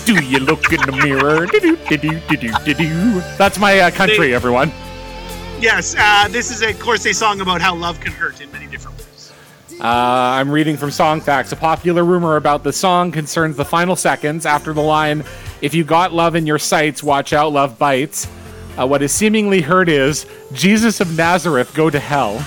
do you look in the mirror? Do-do, do-do, do-do, do-do. That's my uh, country, They- everyone. Yes, uh, this is, of course, a song about how love can hurt in many different ways. Uh, I'm reading from Song Facts. A popular rumor about the song concerns the final seconds after the line, If you got love in your sights, watch out, love bites. Uh, what is seemingly heard is, Jesus of Nazareth, go to hell.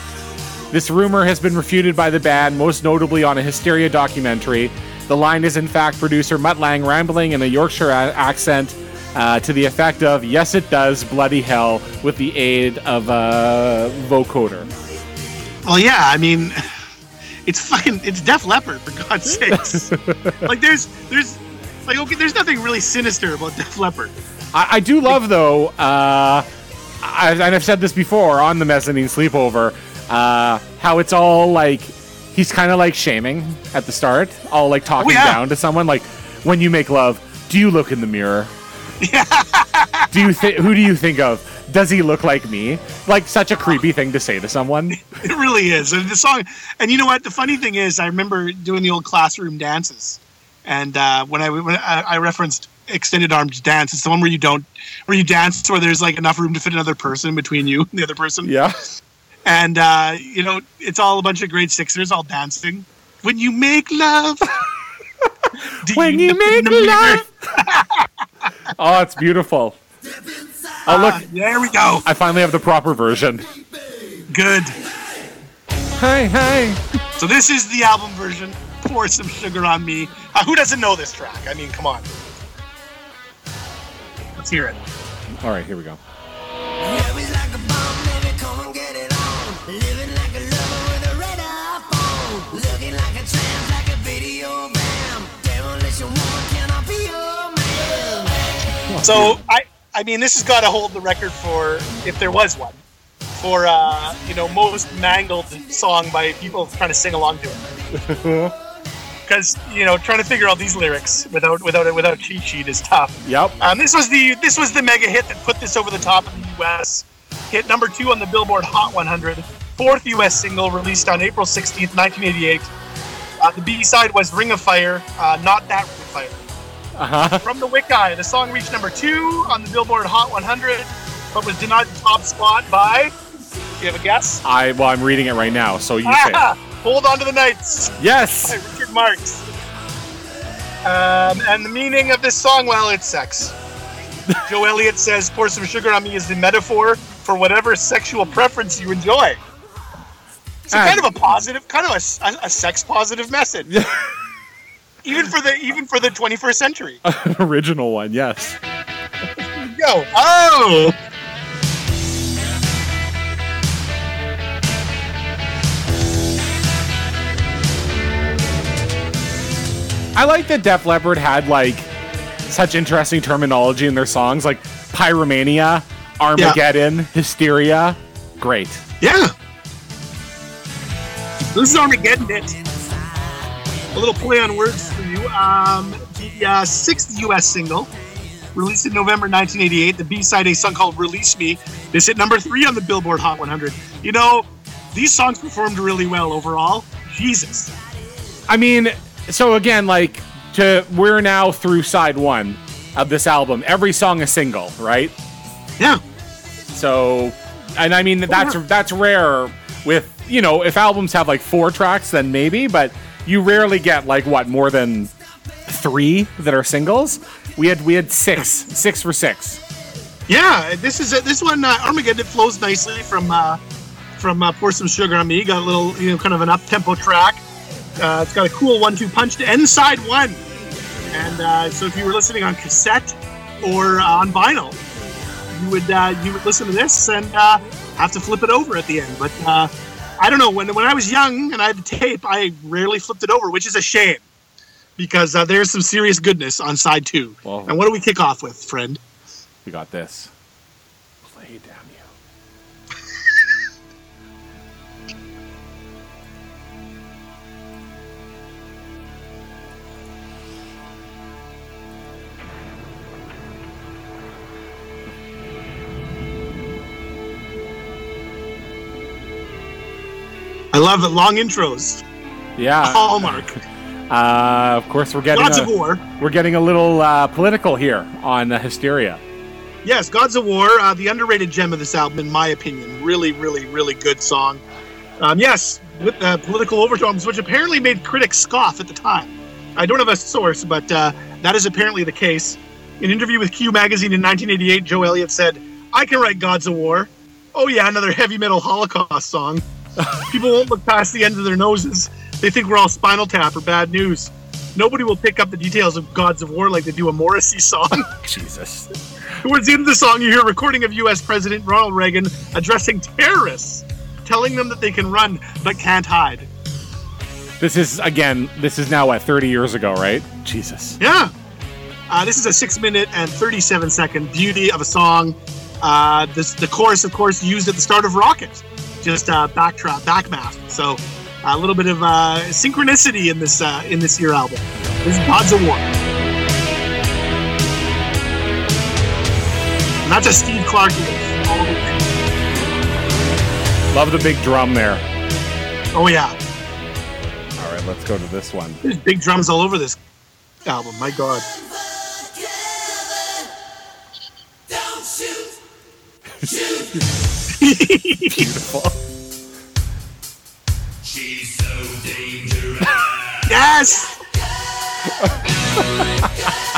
This rumor has been refuted by the band, most notably on a Hysteria documentary. The line is, in fact, producer Mutt Lange rambling in a Yorkshire a- accent uh, to the effect of, Yes, it does, bloody hell, with the aid of a vocoder. Well, yeah, I mean, *laughs* it's fucking, it's Def Leppard for God's sakes. *laughs* like, there's, there's, like, okay, there's nothing really sinister about Def Leppard. I, I do love though, uh, I, and I've said this before on the mezzanine sleepover, uh, how it's all like he's kind of like shaming at the start, all like talking yeah. down to someone. Like when you make love, do you look in the mirror? do you think who do you think of? Does he look like me? Like such a creepy thing to say to someone. *laughs* It really is. And the song, and you know what? The funny thing is, I remember doing the old classroom dances, and uh, when I when I, I referenced extended arms dance, it's the one where you don't, where you dance where there's like enough room to fit another person between you and the other person. Yeah. And uh, you know, it's all a bunch of grade sixers all dancing. When you make love. *laughs* When you in make love. *laughs* Oh, it's beautiful. Oh look, Ah, there we go. I finally have the proper version. Good. Hi, hi. So this is the album version. Pour some sugar on me. Uh, who doesn't know this track? I mean, come on. Let's hear it. All right, here we go. So I, I mean, this has got to hold the record for if there was one, for uh, you know most mangled song by people trying to sing along to it. *laughs* Because you know, trying to figure out these lyrics without without without cheat sheet is tough. Yep. Um, this was the this was the mega hit that put this over the top in the U.S. Hit number two on the Billboard Hot 100, fourth U.S. single released on April 16th, 1988. Uh, the B side was "Ring of Fire," uh, not that Ring of Fire. Uh-huh. From the Wickeye, the song reached number two on the Billboard Hot 100, but was denied the top spot by. Do you have a guess? I well, I'm reading it right now, so you say. *laughs* Hold on to the Nights by Yes. Richard Marx. Um, and the meaning of this song, well, it's sex. *laughs* Joe Elliott says, "Pour some sugar on me" is the metaphor for whatever sexual preference you enjoy. So Ah. kind of a positive, kind of a- a sex positive message. *laughs* even for the even for the 21st century. *laughs* Original one, yes. Go. Oh. I like that Def Leppard had like such interesting terminology in their songs, like pyromania, Armageddon, hysteria. Great. Yeah. This is Armageddon. It. A little play on words for you. Um, the uh, sixth U.S. single, released in November 1988. The B-side, a song called "Release Me," is hit number three on the Billboard Hot 100. You know, these songs performed really well overall. Jesus. I mean, so again, like to we're now through side one of this album. Every song a single, right? Yeah. So, and I mean that's that's rare with you know if albums have like four tracks, then maybe, but you rarely get like what more than three that are singles. We had we had six, six for six. Yeah, this is a, this one uh, Armageddon flows nicely from uh, from uh, Pour Some Sugar on Me. Got a little you know kind of an up tempo track. Uh, it's got a cool one-two punch to end side one. And uh, so if you were listening on cassette or uh, on vinyl, you would uh, you would listen to this and uh, have to flip it over at the end. But uh, I don't know when when I was young and I had the tape, I rarely flipped it over, which is a shame because uh, there's some serious goodness on side two. Well- and what do we kick off with, friend? We got this. Love it. Long intros. Yeah. *laughs* Hallmark. *laughs* Uh, of course, we're getting Gods a, of War. we're getting a little uh, political here on uh, Hysteria. Yes, Gods of War, uh, the underrated gem of this album, in my opinion. Really, really, really good song. Um, yes, with uh, political overtones, which apparently made critics scoff at the time. I don't have a source, but uh, that is apparently the case. In an interview with Q Magazine in 1988, Joe Elliott said, I can write Gods of War. Oh, yeah, another heavy metal Holocaust song. People won't look past the ends of their noses. They think we're all Spinal Tap or bad news. Nobody will pick up the details of Gods of War like they do a Morrissey song. *laughs* Jesus. Towards the end of the song, you hear a recording of U.S. President Ronald Reagan addressing terrorists, telling them that they can run but can't hide. This is again. This is now what 30 years ago, right? Jesus. Yeah. Uh, this is a six minute and 37 second beauty of a song. Uh, this, the chorus, of course, used at the start of Rocket, just uh, backtrap, backmath. So a little bit of uh, synchronicity in this uh, in this year album. This is Gods of War. And that's a Steve Clark. riff all the way. Love the big drum there. Oh yeah, All right, let's go to this one. there's big drums all over this album. My God. Beautiful. Yes.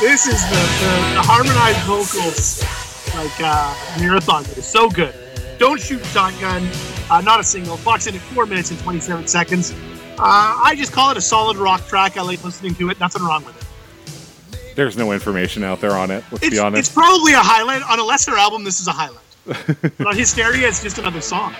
this is the, the, the harmonized vocals, like uh, marathon. It's so good. Don't shoot shotgun. Uh, not a single. Clocks in at four minutes and 27 seconds. Uh, I just call it a solid rock track. I like listening to it. Nothing wrong with it. There's no information out there on it. Let's It's, be honest. it's probably a highlight. On a lesser album, this is a highlight. On Hysteria, it's just another song.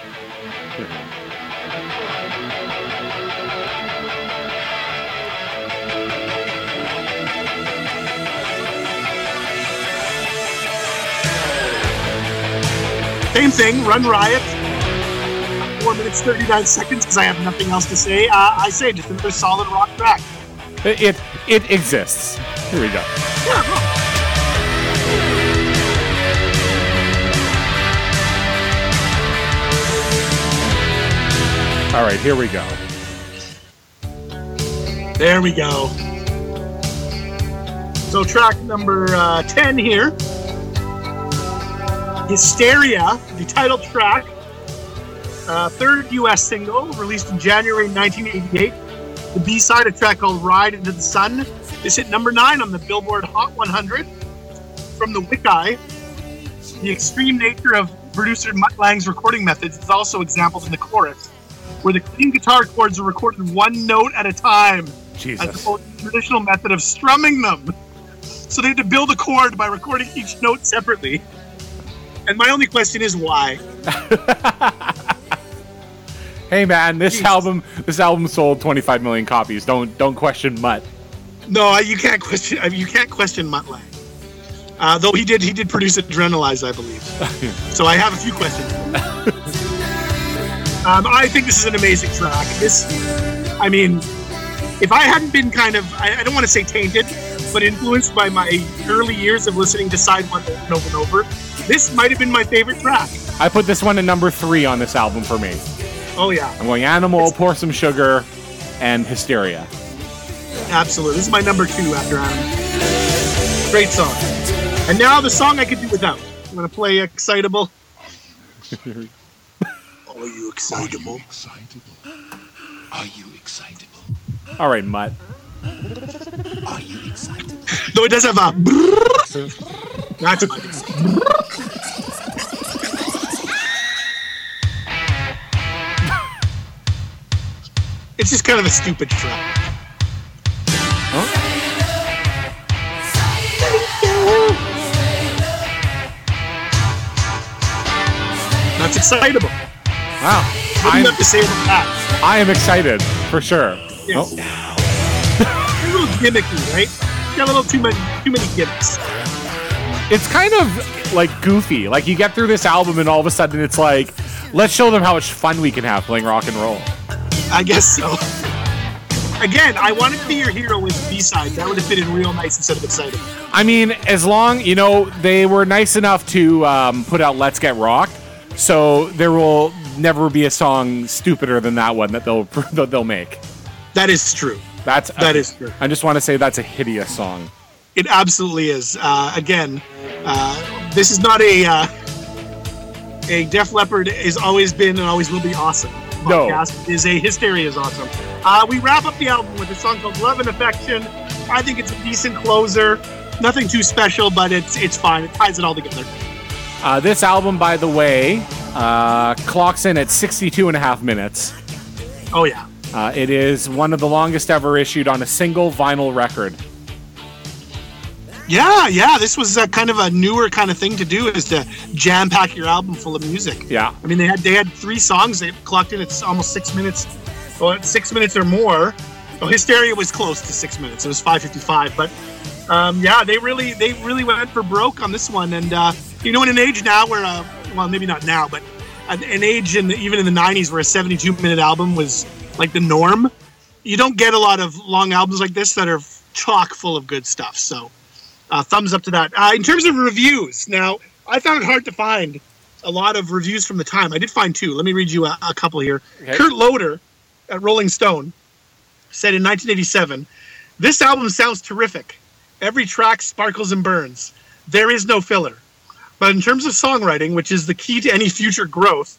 Same thing, Run Riot. Four minutes, 39 seconds because I have nothing else to say. Uh, I say just another solid rock track. It, it it exists. Here we go. Yeah, All right, here we go. There we go. So track number uh, 10 here. Hysteria, the title track. Uh, third US single, released in January 1988. The B-side, a track called Ride Into the Sun. This hit number 9 on the Billboard Hot 100. From the Wiki, the extreme nature of producer Mutt Lange's recording methods is also exampled in the chorus, where the clean guitar chords are recorded one note at a time as Jesus. opposed to the traditional method of strumming them. So they had to build a chord by recording each note separately. And my only question is why? *laughs* Hey man, this Jesus. album this album sold 25 million copies. Don't don't question Mutt. No, you can't question. You can't question Mutt Lange. Uh, though he did, he did produce Adrenalize, I believe. *laughs* so I have a few questions. *laughs* um, I think this is an amazing track. This, I mean, if I hadn't been kind of, I, I don't want to say tainted, but influenced by my early years of listening to Side One over and over and over, this might have been my favorite track. I put this one at number three on this album for me. Oh yeah, I'm going Animal, Pour Some Sugar, and Hysteria. absolutely. This is my number two after Adam. Great song. And now the song I could do without. I'm gonna play Excitable. *laughs* Are you excitable? Are you excitable? All right, Mutt. Are you excitable? Though it does have a. That's my It's just kind of a stupid track. That's excitable. Wow. What do I'm, you have to say that? I am excited, for sure. Yes. Oh, *laughs* A little gimmicky, right? Got a little too many too many gimmicks. it's kind of like goofy. Like you get through this album and all of a sudden it's like, let's show them how much fun we can have playing rock and roll. I guess so. Again, I wanted to be your hero with B side. That would have fit in real nice instead of exciting. I mean, as long you know they were nice enough to um, put out "Let's Get Rocked," so there will never be a song stupider than that one that they'll *laughs* that they'll make. That is true. That's That is true. I just want to say that's a hideous song. It absolutely is. Uh, again, uh, this is not a uh, a Def Leppard has always been and always will be awesome. No. Is a hysteria is awesome. Uh, we wrap up the album with a song called "Love and Affection." I think it's a decent closer. Nothing too special, but it's it's fine. It ties it all together. Uh, this album, by the way, uh, clocks in at 62 and a half minutes. Oh yeah. Uh, it is one of the longest ever issued on a single vinyl record. Yeah, yeah. This was uh, kind of a newer kind of thing to do, is to jam pack your album full of music. Yeah. I mean, they had they had three songs. They clocked in. It's almost six minutes, well, six minutes or more. Oh, Hysteria was close to six minutes. It was five fifty five. But um, yeah, they really they really went for broke on this one. And uh, you know, in an age now where, uh, well, maybe not now, but an, an age in the, even in the '90s where a 72 minute album was like the norm, you don't get a lot of long albums like this that are chock full of good stuff. So, uh, thumbs up to that. Uh, in terms of reviews, now I found it hard to find a lot of reviews from the time. I did find two. Let me read you a, a couple here. Okay. Kurt Loder at Rolling Stone said in 1987, "This album sounds terrific. Every track sparkles and burns. There is no filler. But in terms of songwriting, which is the key to any future growth,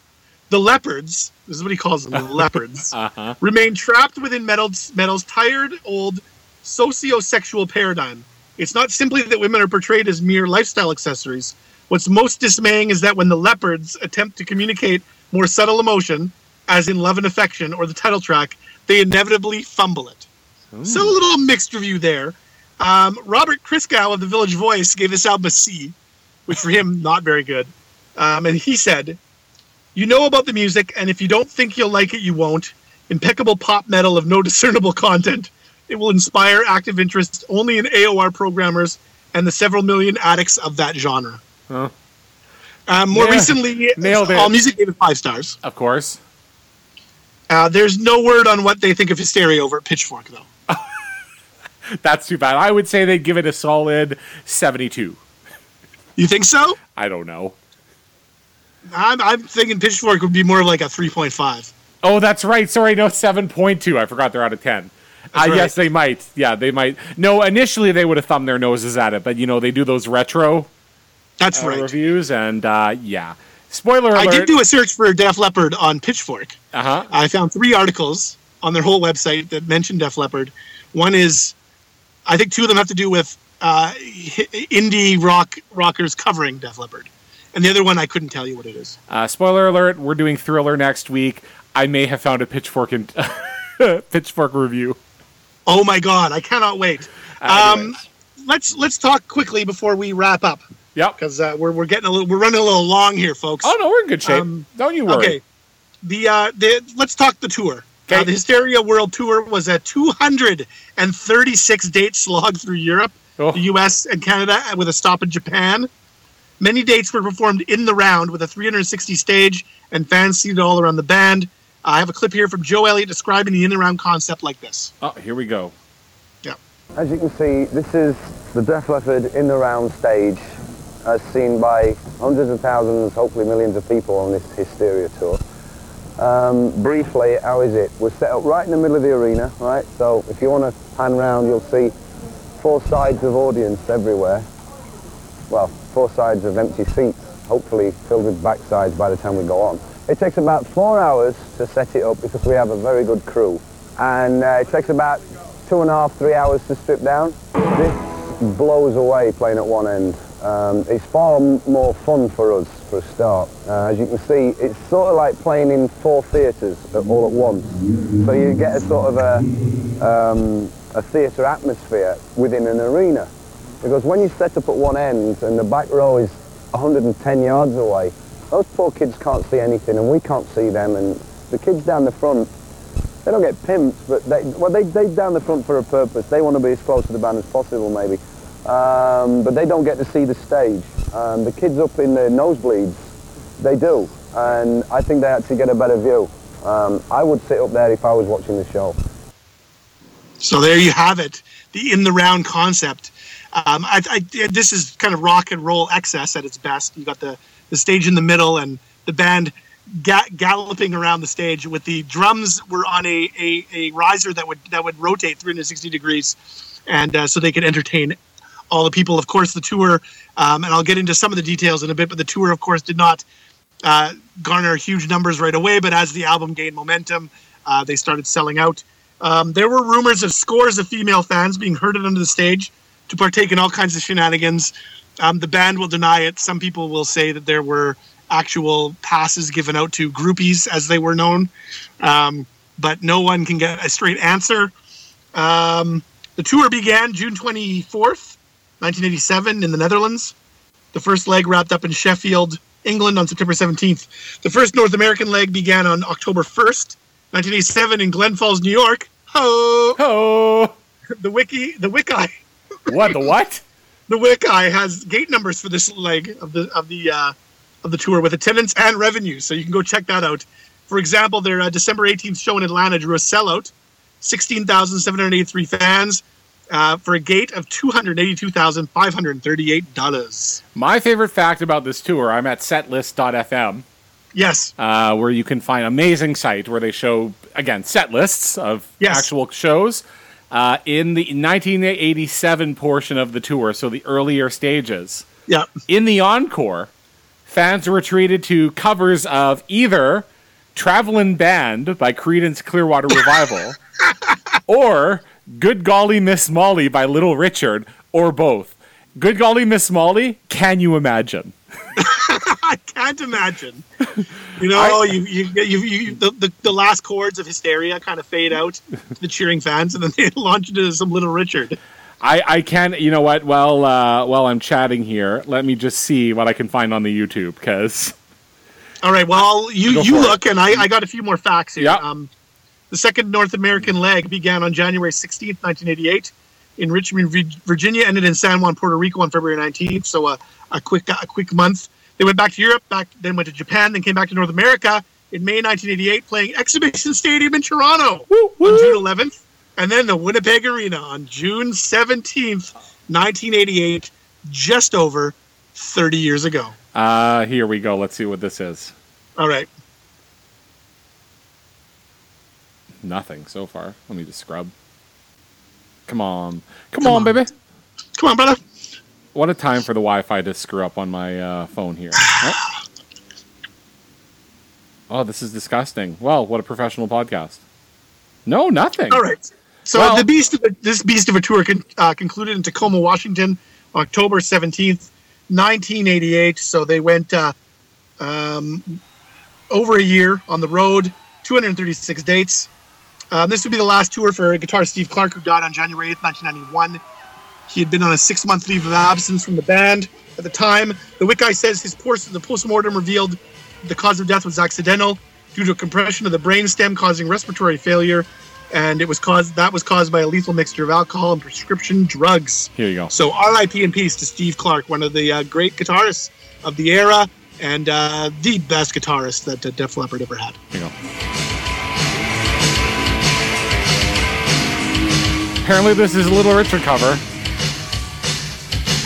the Leopards, this is what he calls them, the *laughs* Leopards, Uh-huh. remain trapped within metal's, metal's tired, old, socio-sexual paradigm. It's not simply that women are portrayed as mere lifestyle accessories. What's most dismaying is that when the Leopards attempt to communicate more subtle emotion, as in love and affection or the title track, they inevitably fumble it. So a little mixed review there. Um, Robert Christgau of the Village Voice gave this album a C, which for him not very good. Um, and he said, "You know about the music, and if you don't think you'll like it, you won't. Impeccable pop metal of no *laughs* discernible content. It will inspire active interest only in AOR programmers and the several million addicts of that genre." Huh. Um, more Yeah, recently, nailed it. All Music gave it five stars. Of course. Uh, there's no word on what they think of Hysteria over at Pitchfork, though. *laughs* That's too bad. I would say they'd give it a solid 72. You think so? I don't know. I'm, I'm thinking Pitchfork would be more like a 3.5. Oh, that's right. Sorry, no, 7.2. I forgot they're out of 10. Uh, right. Yes, they might. Yeah, they might. No, initially they would have thumbed their noses at it, but you know, they do those retro That's uh, right. reviews, and uh, yeah. Spoiler alert. I did do a search for Def Leppard on Pitchfork. uh huh. I found three articles on their whole website that mention Def Leppard. One is, I think two of them have to do with uh, indie rock rockers covering Def Leppard, and the other one I couldn't tell you what it is. Uh, spoiler alert. We're doing Thriller next week. I may have found a Pitchfork and *laughs* Pitchfork review. Oh my god, I cannot wait. Uh, Um, let's let's talk quickly before we wrap up Yep. because uh, we're we're getting a little we're running a little long here, folks. Oh no, we're in good shape. Um, Don't you worry. Okay. The uh the let's talk the tour. Uh, the Hysteria World Tour was a 236 date slog through Europe, Oh. the US, and Canada, with a stop in Japan. Many dates were performed in the round with a 360 stage and fans seated all around the band. I have a clip here from Joe Elliott describing the in the round concept like this. Oh, here we go. Yeah. As you can see, this is the Def Leppard in the round stage, as seen by hundreds of thousands, hopefully millions of people on this Hysteria tour. Um, briefly, how is it? We're set up right in the middle of the arena, right? So if you want to pan round, you'll see four sides of audience everywhere. Well, four sides of empty seats, hopefully filled with backsides by the time we go on. It takes about four hours to set it up because we have a very good crew. And uh, it takes about two and a half, three hours to strip down. This blows away playing at one end. Um, it's far more fun for us for a start. Uh, as you can see, it's sort of like playing in four theatres all at once. So you get a sort of a, um, a theatre atmosphere within an arena. Because when you set up at one end and the back row is 110 yards away, those poor kids can't see anything and we can't see them and the kids down the front they don't get pimped, but they, well, they, they down the front for a purpose. They want to be as close to the band as possible, maybe. Um, but they don't get to see the stage. Um, the kids up in the nosebleeds, they do. And I think they actually get a better view. Um, I would sit up there if I was watching the show. So there you have it, the in the round concept. Um, I, I, this is kind of rock and roll excess at its best. You got the, the stage in the middle and the band ga- galloping around the stage with the drums were on a, a, a riser that would that would rotate 360 degrees, and uh, so they could entertain all the people. Of course, the tour, um, and I'll get into some of the details in a bit, but the tour, of course, did not uh, garner huge numbers right away. But as the album gained momentum, uh, they started selling out. Um, there were rumors of scores of female fans being herded onto the stage to partake in all kinds of shenanigans. Um, the band will deny it. Some people will say that there were actual passes given out to groupies, as they were known, um, but no one can get a straight answer. Um, the tour began June 24th, 1987, in the Netherlands. The first leg wrapped up in Sheffield, England, on September 17th. The first North American leg began on October 1st, 1987, in Glen Falls, New York. Ho! Ho! *laughs* The wiki, the wiki, What the what? *laughs* the wiki has gate numbers for this leg of the of the uh, of the tour with attendance and revenue, so you can go check that out. For example, their uh, December 18th show in Atlanta drew a sellout, 16,783 fans, uh, for a gate of $282,538. My favorite fact about this tour, I'm at setlist.fm, Yes. uh, where you can find amazing site where they show, again, set lists of Yes. actual shows. Uh, in the 1987 portion of the tour, so the earlier stages, Yeah. in the encore, fans were treated to covers of either Travelin' Band by Creedence Clearwater Revival *laughs* or Good Golly Miss Molly by Little Richard, or both. Good Golly Miss Molly, can you imagine? *laughs* I can't imagine. You know, you, you, you, you, the, the, the last chords of Hysteria kind of fade out to the cheering fans, and then they *laughs* launch into some Little Richard. I, I can, you know what? Well, uh, while I'm chatting here, let me just see what I can find on the YouTube because All right. Well, you you for it. look, and I, I got a few more facts here. Yeah. Um, the second North American leg began on January 16th, 1988, in Richmond, Virginia, ended in San Juan, Puerto Rico, on February 19th. So a, a quick a quick month. They went back to Europe, back then went to Japan, then came back to North America in May 1988, playing Exhibition Stadium in Toronto on June 11th, and then the Winnipeg Arena on June 17th, 1988, just over 30 years ago. uh, here we go. Let's see what this is. All right. Nothing so far. Let me just scrub. Come on, come, on, baby. Come on, brother. What a time for the Wi-Fi to screw up on my uh, phone here. *sighs* Oh. Oh, this is disgusting. Well, what a professional podcast. No, nothing. All right. So Well- the beast of a, this beast of a tour con, uh, concluded in Tacoma, Washington, October seventeenth, nineteen eighty-eight. So they went uh, um, over a year on the road, two hundred thirty-six dates. Um, this would be the last tour for guitarist Steve Clark, who died on January eighth, nineteen ninety-one. He had been on a six-month leave of absence from the band at the time. The Wiki says his post, the post-mortem revealed the cause of death was accidental. due to compression of the brainstem causing respiratory failure, and it was caused that was caused by a lethal mixture of alcohol and prescription drugs. Here you go. So R.I.P. in peace to Steve Clark, one of the uh, great guitarists of the era, and uh, the best guitarist that uh, Def Leppard ever had. Here you go. Apparently, this is a Little Richard cover.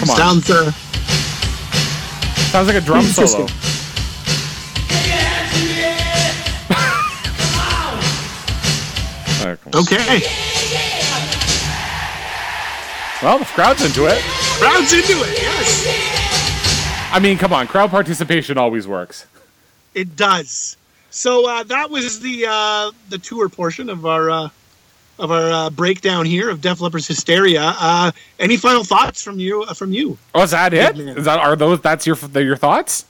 Come on. Sounds uh, Sounds like a drum solo. Alright, come on. okay. Well, the crowd's into it. Crowd's into it. Yes, I mean, come on, crowd participation always works. it does. So uh, that was the uh, the tour portion of our uh, of our uh, breakdown here of Def Leppard's Hysteria. Uh, any final thoughts from you? Uh, from you? Oh, is that it? Is that are those? That's your your thoughts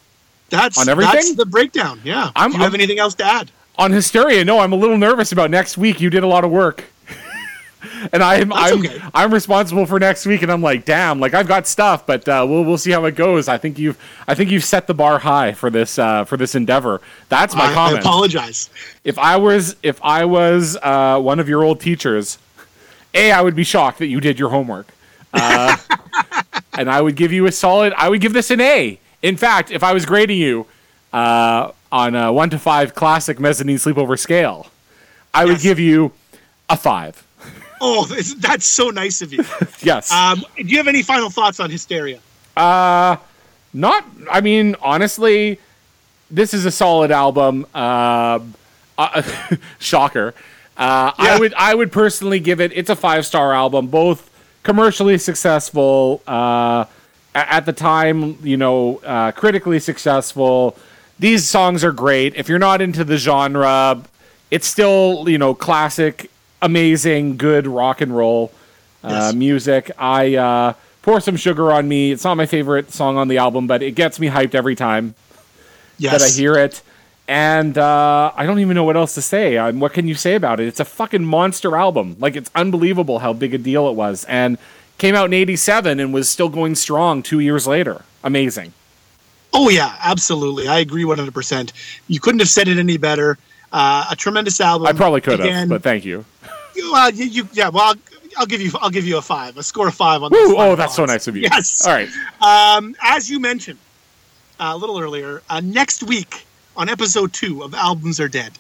That's On everything? That's the breakdown. Yeah. I'm- Do you have I'm- anything else to add? on hysteria? No, I'm a little nervous about next week. You did a lot of work, *laughs* and I'm That's I'm okay. I'm responsible for next week, and I'm like, damn, like I've got stuff, but uh, we'll we'll see how it goes. I think you've I think you've set the bar high for this uh, for this endeavor. That's my I, I comment. apologize. if I was if I was uh, one of your old teachers, a I would be shocked that you did your homework, uh, *laughs* and I would give you a solid. I would give this an A. In fact, if I was grading you uh, on a one to five classic mezzanine sleepover scale, I would give you a five. Oh, that's- so nice of you. *laughs* Yes. Um, do you have any final thoughts on Hysteria? Uh, not. I mean, honestly, this is a solid album. Uh, uh, *laughs* shocker. Uh, I would. I would personally give it. It's a five star album. Both commercially successful. Uh, at the time, you know, uh, critically successful. These songs are great. If you're not into the genre, it's still you know classic, amazing, good rock and roll uh, Yes. music. I uh, pour some sugar on me. It's not my favorite song on the album, but it gets me hyped every time Yes. that I hear it. And uh, I don't even know what else to say. Um, what can you say about it? It's a fucking monster album. Like it's unbelievable how big a deal it was, and came out in '87 and was still going strong two years later. Amazing. Oh yeah, absolutely. I agree 100%. You couldn't have said it any better. Uh, a tremendous album. I probably could have, Again, but thank you. you, uh, you, you- yeah. Well, I'll, I'll give you. I'll give you a five. A score of five on. Woo! those Oh, that's so nice of you. Yes. All right. Um, as you mentioned uh, a little earlier, uh, next week on episode two of Albums Are Dead,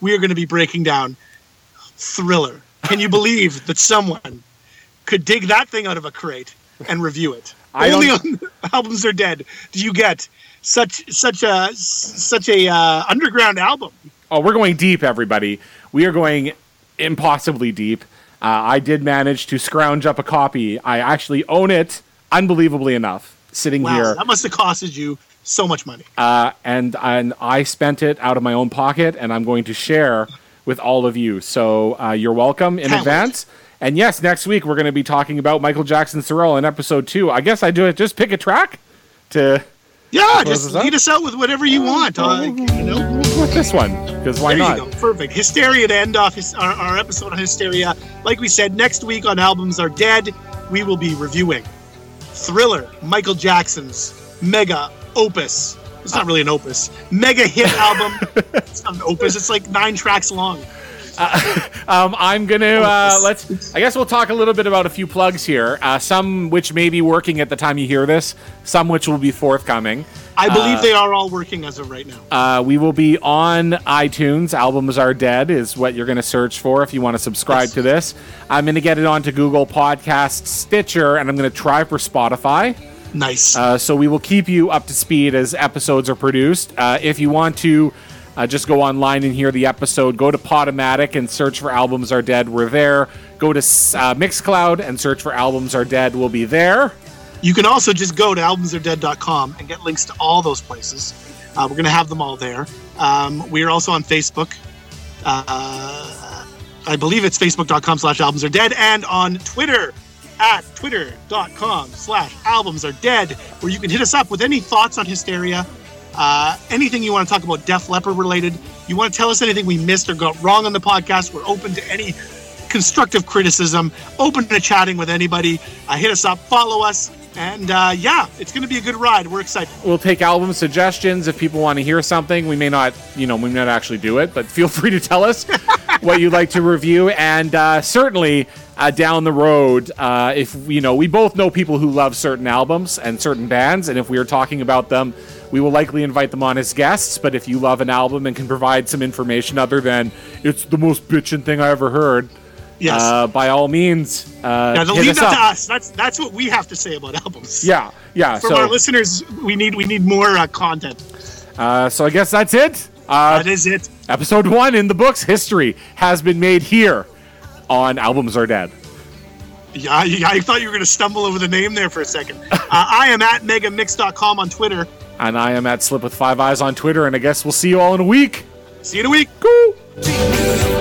we are going to be breaking down Thriller. Can you believe *laughs* that someone could dig that thing out of a crate and review it? Only on *laughs* Albums Are Dead do you get such such a such a uh, underground album. Oh, we're going deep, everybody. We are going impossibly deep. Uh, I did manage to scrounge up a copy. I actually own it, unbelievably enough, sitting Wow, here. that must have costed you so much money. Uh, and and I spent it out of my own pocket, and I'm going to share with all of you. So uh, you're welcome in Can't advance. And yes, next week we're going to be talking about Michael Jackson Sorrel in episode two. I guess I do it. Just pick a track to Yeah, just us up? lead us out with whatever you want. Uh, you know. with this one because why there not? you go. Perfect. Hysteria to end off his, our, our episode on Hysteria. Like we said, next week on Albums Are Dead, we will be reviewing Thriller, Michael Jackson's mega opus. It's not really an opus. Mega hit album. *laughs* it's not an opus. It's like nine tracks long. *laughs* Um, I'm gonna uh, let's. I guess we'll talk a little bit about a few plugs here. Uh, some which may be working at the time you hear this. Some which will be forthcoming. I believe they are all working as of right now. Uh, we will be on iTunes. Albums are dead is what you're going to search for if you want to subscribe Yes. to this. I'm going to get it onto Google Podcasts, Stitcher, and I'm going to try for Spotify. Nice. Uh, so we will keep you up to speed as episodes are produced. Uh, if you want to uh, just go online and hear the episode, go to Podomatic and search for Albums Are Dead. We're there. Go to uh, Mixcloud and search for Albums Are Dead. We'll be there. You can also just go to albumsaredead.com and get links to all those places. Uh, we're going to have them all there. Um, we are also on Facebook. Uh, I believe it's facebook.com slash albums are dead and on Twitter at twitter.com slash albums are dead where you can hit us up with any thoughts on hysteria uh, anything you want to talk about Def Leppard related you want to tell us anything we missed or got wrong on the podcast we're open to any constructive criticism open to chatting with anybody uh, hit us up follow us And uh, yeah, it's going to be a good ride. We're excited. We'll take album suggestions if people want to hear something. We may not, you know, we may not actually do it, but feel *laughs* free to tell us *laughs* what you'd like to review. And uh, certainly uh, down the road, uh, if you know, we both know people who love certain albums and certain bands, and if we are talking about them, we will likely invite them on as guests. But if you love an album and can provide some information other than it's the most bitchin' thing I ever heard, Yes. uh, by all means, uh, yeah, they'll leave that up. to us. That's that's what we have to say about albums. Yeah, yeah. From so, our listeners, we need we need more uh, content. uh, so I guess that's it. Uh, that is it. Episode one in the books history has been made here on Albums Are Dead. Yeah, I, I thought you were going to stumble over the name there for a second. uh, I am at megamix.com on Twitter. And I am at Slip with Five Eyes on Twitter, and I guess we'll see you all in a week. See you in a week. Cool.